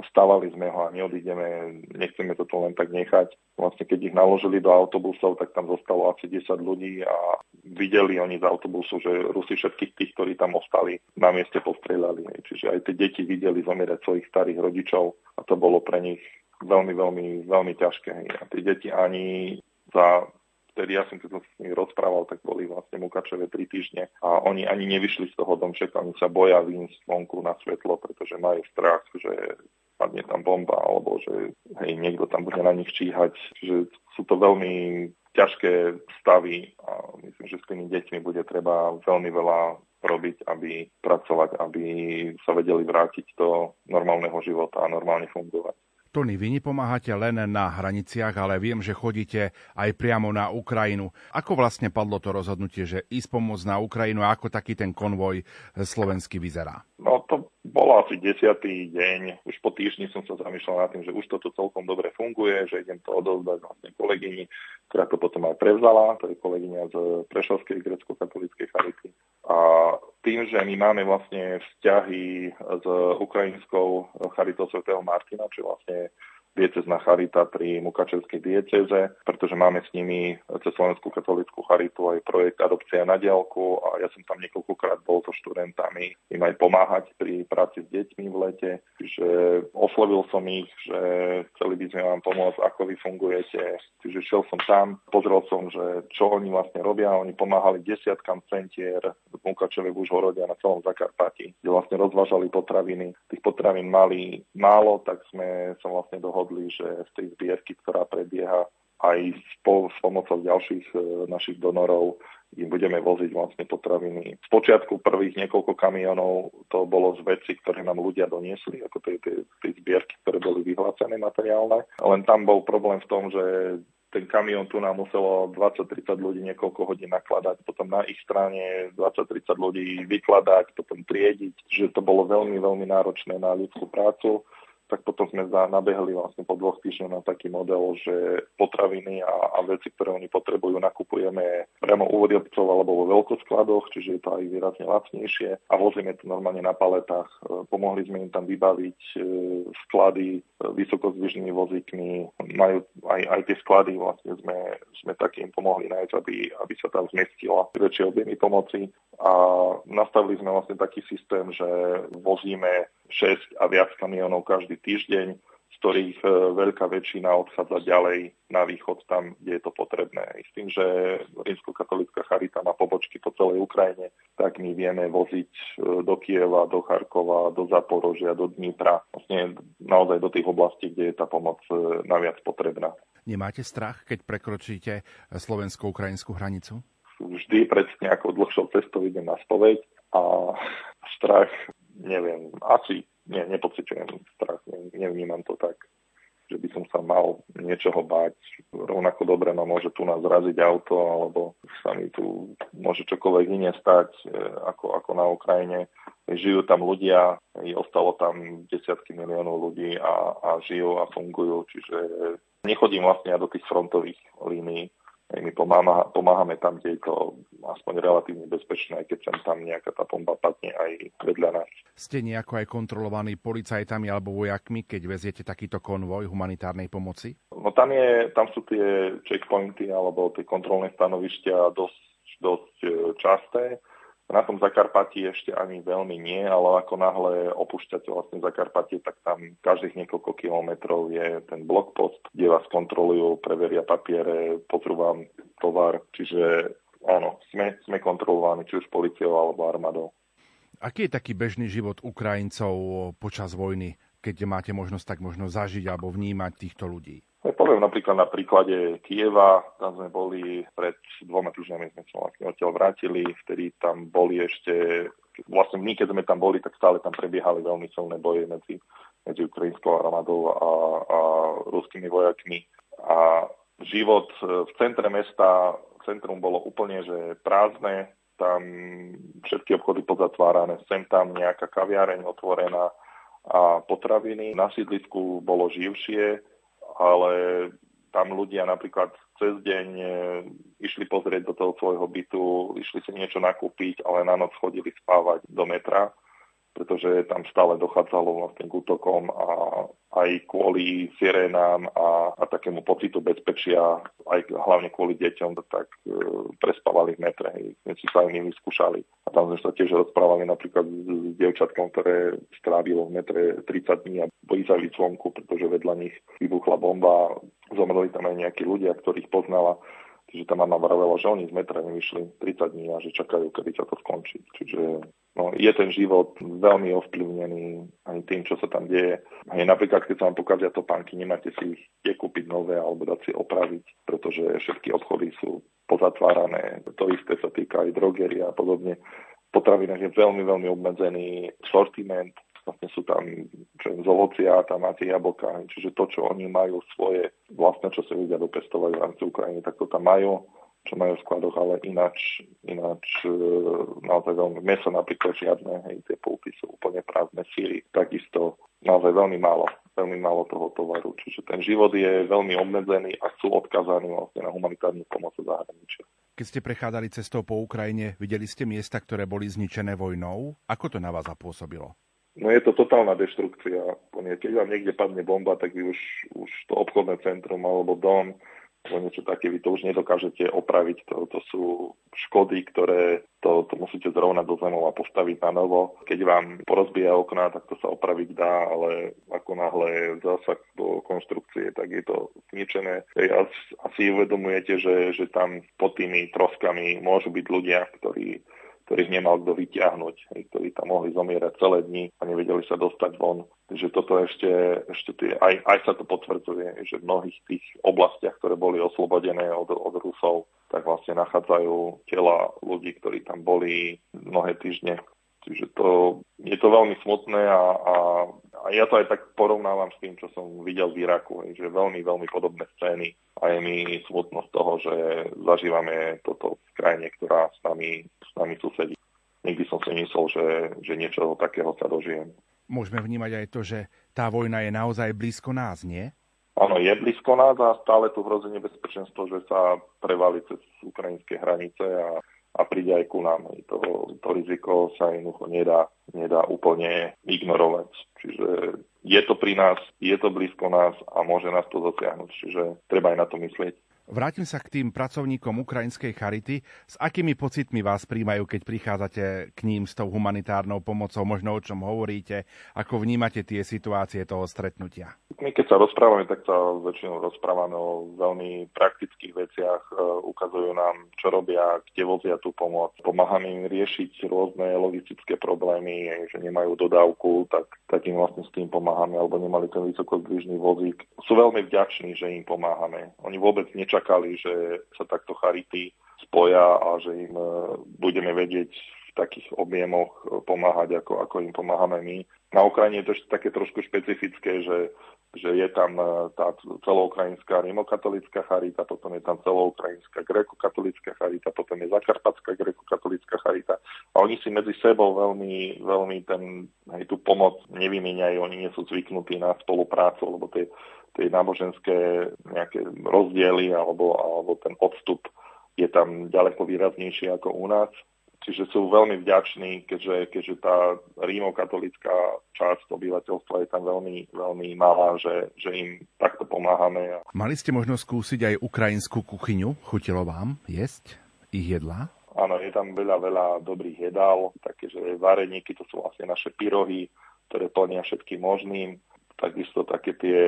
stávali sme ho a neodídeme, nechceme to tu len tak nechať. Vlastne keď ich naložili do autobusov, tak tam zostalo asi 10 ľudí a videli oni z autobusu, že Rusi všetkých tých, ktorí tam ostali, na mieste postrelali. Čiže aj tie deti videli zomierať svojich starých rodičov a to bolo pre nich veľmi, veľmi, veľmi ťažké. A tie deti ani za vtedy ja som keď som s nimi rozprával, tak boli vlastne Mukačeve tri týždne a oni ani nevyšli z toho domčeka, oni sa boja výjsť vonku na svetlo, pretože majú strach, že padne tam bomba, alebo že hej, niekto tam bude na nich číhať. Čiže sú to veľmi ťažké stavy a myslím, že s tými deťmi bude treba veľmi veľa robiť, aby pracovať, aby sa vedeli vrátiť do normálneho života a normálne fungovať. Tony, vy nepomáhate len na hraniciach, ale viem, že chodíte aj priamo na Ukrajinu. Ako vlastne padlo to rozhodnutie, že ísť pomôcť na Ukrajinu a ako taký ten konvoj slovenský vyzerá? No to bolo asi desiatý deň. Už po týždni som sa zamýšľal nad tým, že už toto celkom dobre funguje, že idem to odovzdať vlastne kolegyni, ktorá to potom aj prevzala. To je kolegyňa z Prešovskej grecko-katolíckej charity. A tým, že my máme vlastne vzťahy s ukrajinskou charitou svätého Martina, čo vlastne diecezná charita pri Mukačevskej dieceze, pretože máme s nimi cez Slovenskú katolickú charitu aj projekt Adopcia na diálku a ja som tam niekoľkokrát bol so študentami im aj pomáhať pri práci s deťmi v lete. Čiže oslovil som ich, že chceli by sme vám pomôcť, ako vy fungujete. Čiže šiel som tam, pozrel som, že čo oni vlastne robia. Oni pomáhali desiatkam centier v Mukačeve, v Užhorode a na celom Zakarpati, kde vlastne rozvážali potraviny. Tých potravín mali málo, tak sme sa vlastne dohodli dohodli, že z tej zbierky, ktorá prebieha aj spolu s pomocou ďalších e, našich donorov, im budeme voziť vlastne potraviny. Z počiatku prvých niekoľko kamionov to bolo z veci, ktoré nám ľudia doniesli, ako tie, tie, tie zbierky, ktoré boli vyhlásené materiálne. Len tam bol problém v tom, že ten kamión tu nám muselo 20-30 ľudí niekoľko hodín nakladať, potom na ich strane 20-30 ľudí vykladať, potom triediť, že to bolo veľmi, veľmi náročné na ľudskú prácu tak potom sme nabehli vlastne po dvoch týždňoch na taký model, že potraviny a, a veci, ktoré oni potrebujú, nakupujeme priamo u výrobcov alebo vo veľkoskladoch, čiže je to aj výrazne lacnejšie. A vozíme to normálne na paletách. E, pomohli sme im tam vybaviť e, sklady e, vysokozdvižnými vozíkmi, majú aj, aj tie sklady vlastne sme, sme im pomohli nájsť, aby, aby sa tam zmestila väčšie objemy pomoci. A nastavili sme vlastne taký systém, že vozíme 6 a viac kamionov každý týždeň, z ktorých e, veľká väčšina odchádza ďalej na východ tam, kde je to potrebné. I s tým, že rímsko-katolická charita má pobočky po celej Ukrajine, tak my vieme voziť e, do Kieva, do Charkova, do Zaporožia, do Dnipra, vlastne naozaj do tých oblastí, kde je tá pomoc e, naviac potrebná. Nemáte strach, keď prekročíte slovensko-ukrajinskú hranicu? vždy pred nejakou dlhšou cestou idem na spoveď a strach, neviem, asi nie, nepociťujem strach, ne, nevnímam to tak, že by som sa mal niečoho báť. Rovnako dobre ma môže tu nás zraziť auto, alebo sa mi tu môže čokoľvek iné stať, e, ako, ako na Ukrajine. Žijú tam ľudia, ostalo tam desiatky miliónov ľudí a, a žijú a fungujú, čiže nechodím vlastne do tých frontových línií my pomáha, pomáhame tam, kde je to aspoň relatívne bezpečné, aj keď sem tam nejaká tá bomba padne aj vedľa nás. Ste nejako aj kontrolovaní policajtami alebo vojakmi, keď veziete takýto konvoj humanitárnej pomoci? No tam, je, tam sú tie checkpointy alebo tie kontrolné stanovištia dosť, dosť e, časté. Na tom Zakarpatí ešte ani veľmi nie, ale ako náhle opúšťate vlastne Zakarpatie, tak tam každých niekoľko kilometrov je ten blokpost, kde vás kontrolujú, preveria papiere, pozrú tovar, čiže áno, sme, sme kontrolovaní či už policiou alebo armádou. Aký je taký bežný život Ukrajincov počas vojny, keď máte možnosť tak možno zažiť alebo vnímať týchto ľudí? Ja poviem napríklad na príklade Kieva, tam sme boli pred dvoma týždňami, sme sa vlastne odtiaľ vrátili, vtedy tam boli ešte, vlastne my keď sme tam boli, tak stále tam prebiehali veľmi silné boje medzi, medzi ukrajinskou armádou a, a ruskými vojakmi. A život v centre mesta, centrum bolo úplne že prázdne, tam všetky obchody pozatvárané, sem tam nejaká kaviareň otvorená a potraviny. Na sídlisku bolo živšie, ale tam ľudia napríklad cez deň e, išli pozrieť do toho svojho bytu, išli si niečo nakúpiť, ale na noc chodili spávať do metra pretože tam stále dochádzalo vlastne k útokom a aj kvôli sirénám a, a takému pocitu bezpečia, aj hlavne kvôli deťom, tak e, prespávali v metre. My si sa my vyskúšali. A tam sme sa tiež rozprávali napríklad s dievčatkom, ktoré strávilo v metre 30 dní a ísť vonku, pretože vedľa nich vybuchla bomba. Zomreli tam aj nejakí ľudia, ktorých poznala Čiže tá mama vravela, že oni z metra nevyšli 30 dní a že čakajú, kedy sa to skončí. Čiže no, je ten život veľmi ovplyvnený aj tým, čo sa tam deje. Aj napríklad, keď sa vám pokazia topánky, nemáte si ich kde kúpiť nové alebo dať si opraviť, pretože všetky obchody sú pozatvárané. To isté sa týka aj drogery a podobne. V potravinách je veľmi, veľmi obmedzený sortiment, vlastne sú tam čo z ovocia, tam máte jablka, čiže to, čo oni majú svoje vlastné, čo si ľudia dopestovať v rámci Ukrajiny, tak to tam majú, čo majú v skladoch, ale ináč, ináč e, naozaj veľmi, meso napríklad žiadne, hej, tie pulty sú úplne prázdne, síry, takisto naozaj veľmi málo, veľmi málo toho tovaru, čiže ten život je veľmi obmedzený a sú odkazaní vlastne na humanitárnu pomoc zahraničia. Keď ste prechádzali cestou po Ukrajine, videli ste miesta, ktoré boli zničené vojnou? Ako to na vás zapôsobilo? No je to totálna deštrukcia. Keď vám niekde padne bomba, tak vy už, už to obchodné centrum alebo dom alebo niečo také, vy to už nedokážete opraviť. To, to sú škody, ktoré to, to musíte zrovnať do zemov a postaviť na novo. Keď vám porozbíja okná, tak to sa opraviť dá, ale ako náhle zásah do konštrukcie, tak je to zničené. Asi, asi uvedomujete, že, že tam pod tými troskami môžu byť ľudia, ktorí ktorých nemal kto vyťahnuť, ktorí tam mohli zomierať celé dni a nevedeli sa dostať von. Takže toto ešte, ešte tie, aj, aj sa to potvrdzuje, že v mnohých tých oblastiach, ktoré boli oslobodené od, od Rusov, tak vlastne nachádzajú tela ľudí, ktorí tam boli mnohé týždne. Čiže to, je to veľmi smutné a, a, a ja to aj tak porovnávam s tým, čo som videl v Iraku, že veľmi, veľmi podobné scény a je mi smutno z toho, že zažívame toto v krajine, ktorá s nami, s nami susedí. Nikdy som si myslel, že, že niečo takého sa dožijem. Môžeme vnímať aj to, že tá vojna je naozaj blízko nás, nie? Áno, je blízko nás a stále tu hrozí nebezpečenstvo, že sa prevali cez ukrajinské hranice a, a príde aj ku nám. To, to riziko sa jednoducho nedá, nedá úplne ignorovať. Čiže je to pri nás, je to blízko nás a môže nás to dosiahnuť. Čiže treba aj na to myslieť. Vrátim sa k tým pracovníkom ukrajinskej charity. S akými pocitmi vás príjmajú, keď prichádzate k ním s tou humanitárnou pomocou? Možno o čom hovoríte? Ako vnímate tie situácie toho stretnutia? My keď sa rozprávame, tak sa väčšinou rozprávame o veľmi praktických veciach. E, ukazujú nám, čo robia, kde vozia tú pomoc. Pomáhame im riešiť rôzne logistické problémy, že nemajú dodávku, tak, tak im vlastne s tým pomáhame, alebo nemali ten vysokozdvižný vozík. Sú veľmi vďační, že im pomáhame. Oni vôbec niečo nečakali, že sa takto charity spoja a že im e, budeme vedieť v takých objemoch pomáhať, ako, ako im pomáhame my. Na Ukrajine je to také trošku špecifické, že, že je tam e, tá celoukrajinská rimokatolická charita, potom je tam celoukrajinská grekokatolická charita, potom je zakarpatská grekokatolická charita a oni si medzi sebou veľmi, veľmi ten, hej, tú pomoc nevymieňajú, oni nie sú zvyknutí na spoluprácu, lebo tie tie náboženské nejaké rozdiely alebo, alebo ten odstup je tam ďaleko výraznejší ako u nás. Čiže sú veľmi vďační, keďže, keďže tá rímokatolická časť obyvateľstva je tam veľmi, veľmi malá, že, že im takto pomáhame. Mali ste možnosť skúsiť aj ukrajinskú kuchyňu? Chutilo vám jesť ich jedlá? Áno, je tam veľa, veľa dobrých jedál, také, že vareníky, to sú vlastne naše pyrohy, ktoré plnia všetkým možným. Takisto také tie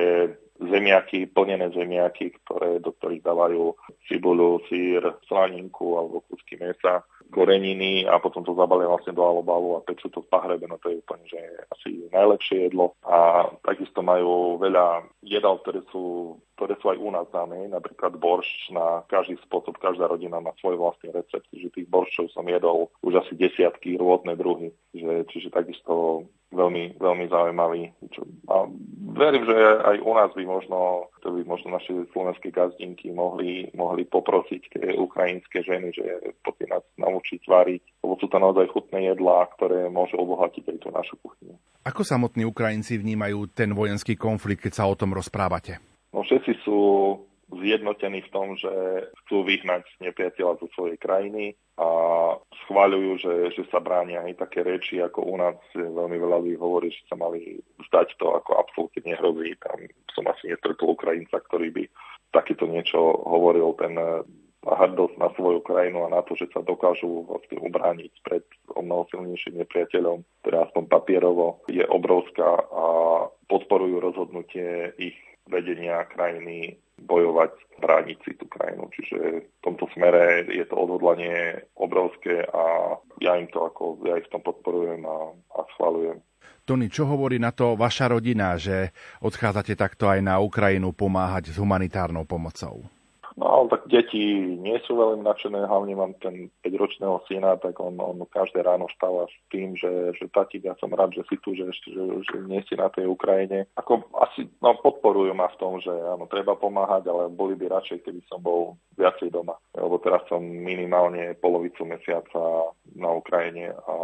zemiaky, plnené zemiaky, ktoré, do ktorých dávajú cibuľu, sír, slaninku alebo kúsky mesa, koreniny a potom to zabalia vlastne do alobalu a pečú to v pahrebe, no to je úplne že asi najlepšie jedlo. A takisto majú veľa jedál, ktoré sú, ktoré sú aj u nás známe, napríklad boršč na každý spôsob, každá rodina má svoj vlastný recept, že tých borščov som jedol už asi desiatky rôzne druhy, že, čiže takisto veľmi, veľmi zaujímavý. Čo, a verím, že aj u nás by možno, to by možno naše slovenské gazdinky mohli, mohli poprosiť tie ukrajinské ženy, že poďte nás naučiť variť, lebo sú to naozaj chutné jedlá, ktoré môžu obohatiť aj tú našu kuchyňu. Ako samotní Ukrajinci vnímajú ten vojenský konflikt, keď sa o tom rozprávate? No všetci sú zjednotení v tom, že chcú vyhnať nepriateľa zo svojej krajiny a schváľujú, že, že sa bránia aj také reči, ako u nás veľmi veľa ľudí hovorí, že sa mali zdať to, ako absolútne nehrozí. Tam som asi nestretol Ukrajinca, ktorý by takéto niečo hovoril. Ten hrdosť na svoju krajinu a na to, že sa dokážu vlastne ubrániť pred o mnoho silnejším nepriateľom, teda aspoň papierovo, je obrovská a podporujú rozhodnutie ich vedenia krajiny bojovať, brániť si tú krajinu. Čiže v tomto smere je to odhodlanie obrovské a ja im to ako, ja ich v tom podporujem a, a schválujem. Tony, čo hovorí na to vaša rodina, že odchádzate takto aj na Ukrajinu pomáhať s humanitárnou pomocou? No ale tak deti nie sú veľmi nadšené, hlavne mám ten 5-ročného syna, tak on, on každé ráno stáva s tým, že, že tati, ja som rád, že si tu, že, že, že nie si na tej Ukrajine. Ako asi no, podporujú ma v tom, že áno, treba pomáhať, ale boli by radšej, keby som bol viacej doma. Lebo teraz som minimálne polovicu mesiaca na Ukrajine a,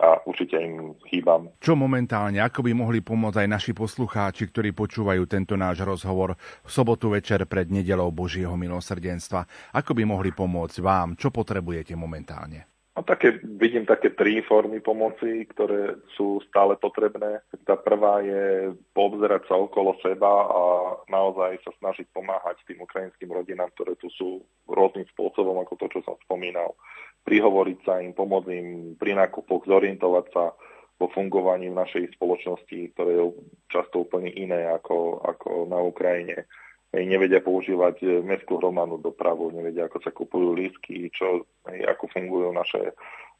a určite im chýbam. Čo momentálne, ako by mohli pomôcť aj naši poslucháči, ktorí počúvajú tento náš rozhovor v sobotu večer pred nedelou Božieho milosrdenstva? Ako by mohli pomôcť vám? Čo potrebujete momentálne? No, také, vidím také tri formy pomoci, ktoré sú stále potrebné. Tá prvá je poobzerať sa okolo seba a naozaj sa snažiť pomáhať tým ukrajinským rodinám, ktoré tu sú rôznym spôsobom, ako to, čo som spomínal. Prihovoriť sa im, pomôcť im pri nákupoch, zorientovať sa vo fungovaní v našej spoločnosti, ktoré je často úplne iné ako, ako na Ukrajine hej, nevedia používať e, mestskú hromadnú dopravu, nevedia, ako sa kupujú lístky, čo, hej, ako fungujú naše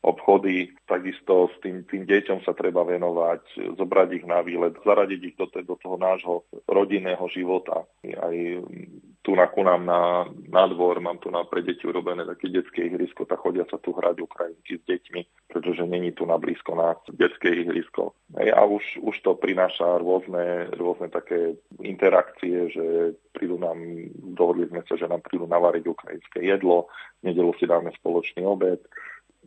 obchody. Takisto s tým, tým deťom sa treba venovať, zobrať ich na výlet, zaradiť ich do, do toho nášho rodinného života. Aj tu na kunám na, na dvor, mám tu na pre deti urobené také detské ihrisko, tak chodia sa tu hrať Ukrajinky s deťmi, pretože není tu na blízko nás detské ihrisko. A už, už to prináša rôzne, rôzne také interakcie, že prídu nám, dohodli sme sa, že nám prídu navariť ukrajinské jedlo, nedelu si dáme spoločný obed,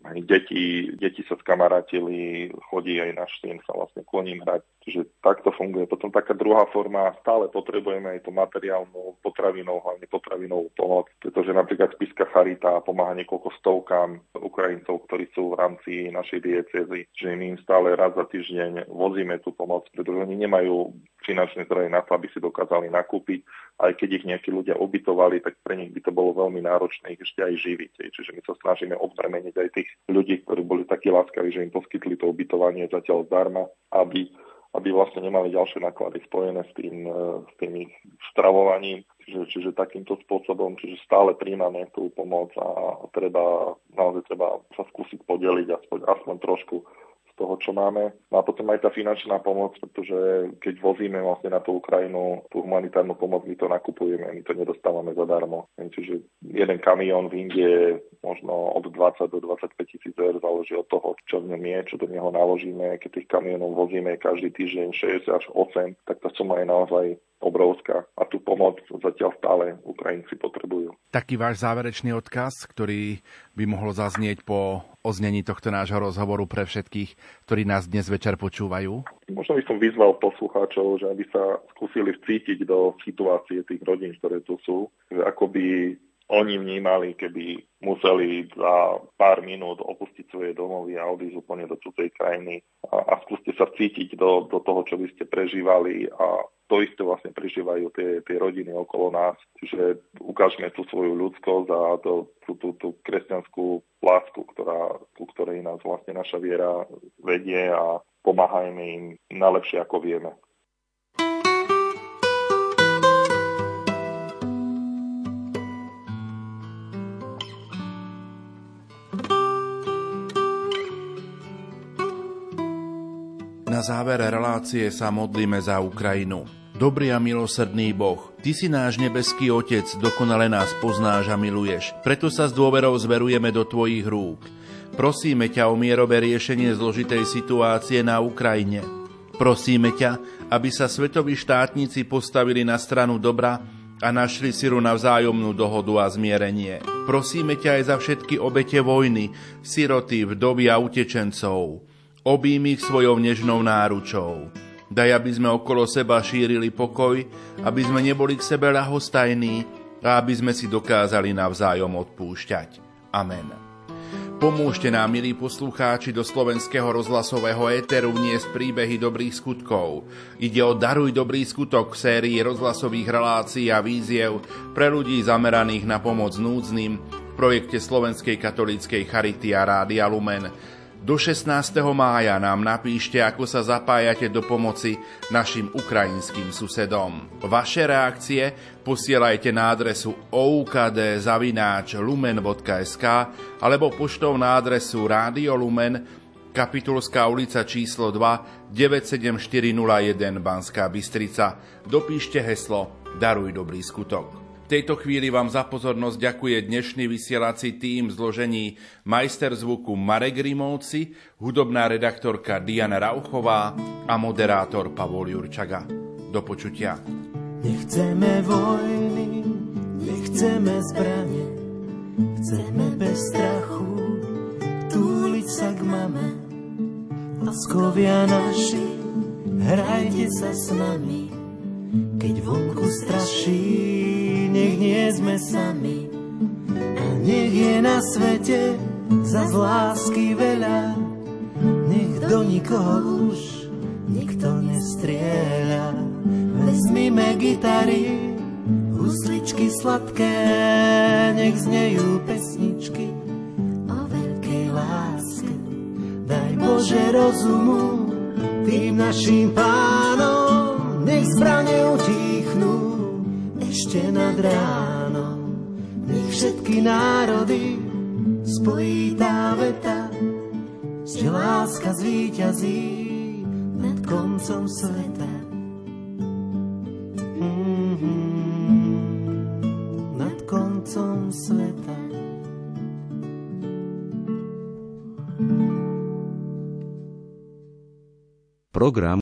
aj deti, deti sa skamarátili, chodí aj náš syn sa vlastne kloním hrať, čiže takto funguje. Potom taká druhá forma, stále potrebujeme aj to materiálnu, potravinou, hlavne potravinovú pomoc, pretože napríklad Spiska Charita pomáha niekoľko stovkám Ukrajincov, ktorí sú v rámci našej diecezy, že my im stále raz za týždeň vozíme tú pomoc, pretože oni nemajú finančné zdroje na to, aby si dokázali nakúpiť. Aj keď ich nejakí ľudia ubytovali, tak pre nich by to bolo veľmi náročné ich ešte aj živiť. Čiže my sa snažíme odbremeniť aj tých ľudí, ktorí boli takí láskaví, že im poskytli to ubytovanie zatiaľ zdarma, aby aby vlastne nemali ďalšie náklady spojené s tým, e, s tým ich stravovaním. Čiže, čiže takýmto spôsobom, čiže stále príjmame tú pomoc a treba, naozaj treba sa skúsiť podeliť aspoň, aspoň trošku toho, čo máme. No a potom aj tá finančná pomoc, pretože keď vozíme vlastne na tú Ukrajinu tú humanitárnu pomoc, my to nakupujeme, my to nedostávame zadarmo. Čiže jeden kamión v Indie možno od 20 do 25 tisíc eur záleží od toho, čo v ňom je, čo do neho naložíme. Keď tých kamionov vozíme každý týždeň 6 až 8, tak tá suma je naozaj obrovská a tú pomoc zatiaľ stále Ukrajinci potrebujú. Taký váš záverečný odkaz, ktorý by mohol zaznieť po oznení tohto nášho rozhovoru pre všetkých, ktorí nás dnes večer počúvajú? Možno by som vyzval poslucháčov, že aby sa skúsili vcítiť do situácie tých rodín, ktoré tu sú, že ako by oni vnímali, keby museli za pár minút opustiť svoje domovy a odísť úplne do cudzej krajiny a, a skúste sa cítiť do, do toho, čo by ste prežívali a to isté vlastne prežívajú tie, tie rodiny okolo nás. Čiže ukážme tú svoju ľudskosť a to, tú, tú, tú kresťanskú lásku, ktorá, ku ktorej nás vlastne naša viera vedie a pomáhajme im najlepšie, ako vieme. Na záver relácie sa modlíme za Ukrajinu. Dobrý a milosrdný Boh, Ty si náš nebeský Otec, dokonale nás poznáš a miluješ. Preto sa s dôverou zverujeme do Tvojich rúk. Prosíme ťa o mierové riešenie zložitej situácie na Ukrajine. Prosíme ťa, aby sa svetoví štátnici postavili na stranu dobra a našli siru na vzájomnú dohodu a zmierenie. Prosíme ťa aj za všetky obete vojny, siroty, vdovy a utečencov Obím ich svojou nežnou náručou. Daj, aby sme okolo seba šírili pokoj, aby sme neboli k sebe ľahostajní a aby sme si dokázali navzájom odpúšťať. Amen. Pomôžte nám, milí poslucháči, do slovenského rozhlasového éteru vniesť príbehy dobrých skutkov. Ide o Daruj dobrý skutok v sérii rozhlasových relácií a víziev pre ľudí zameraných na pomoc núdznym v projekte Slovenskej katolíckej Charity a Rádia Lumen do 16. mája nám napíšte, ako sa zapájate do pomoci našim ukrajinským susedom. Vaše reakcie posielajte na adresu oukd.lumen.sk alebo poštou na adresu Radio Lumen, Kapitulská ulica číslo 2, 97401 Banská Bystrica. Dopíšte heslo Daruj dobrý skutok. V tejto chvíli vám za pozornosť ďakuje dnešný vysielací tým zložení majster zvuku Marek Rimovci, hudobná redaktorka Diana Rauchová a moderátor Pavol Jurčaga. Do počutia. Nechceme vojny, nechceme zbranie, chceme bez strachu túliť sa k mame. Láskovia naši, hrajte sa s nami, keď vonku straší, nech nie sme sami. A nech je na svete za lásky veľa, nech do nikoho už nikto nestrieľa. Vezmime gitary, husličky sladké, nech znejú pesničky o veľkej láske. Daj Bože rozumu tým našim pánom, nech zbrane utichnú ešte nad ránom. Nech všetky národy spojí tá veta, že láska zvíťazí nad koncom sveta. Mm-hmm, nad koncom sveta. Program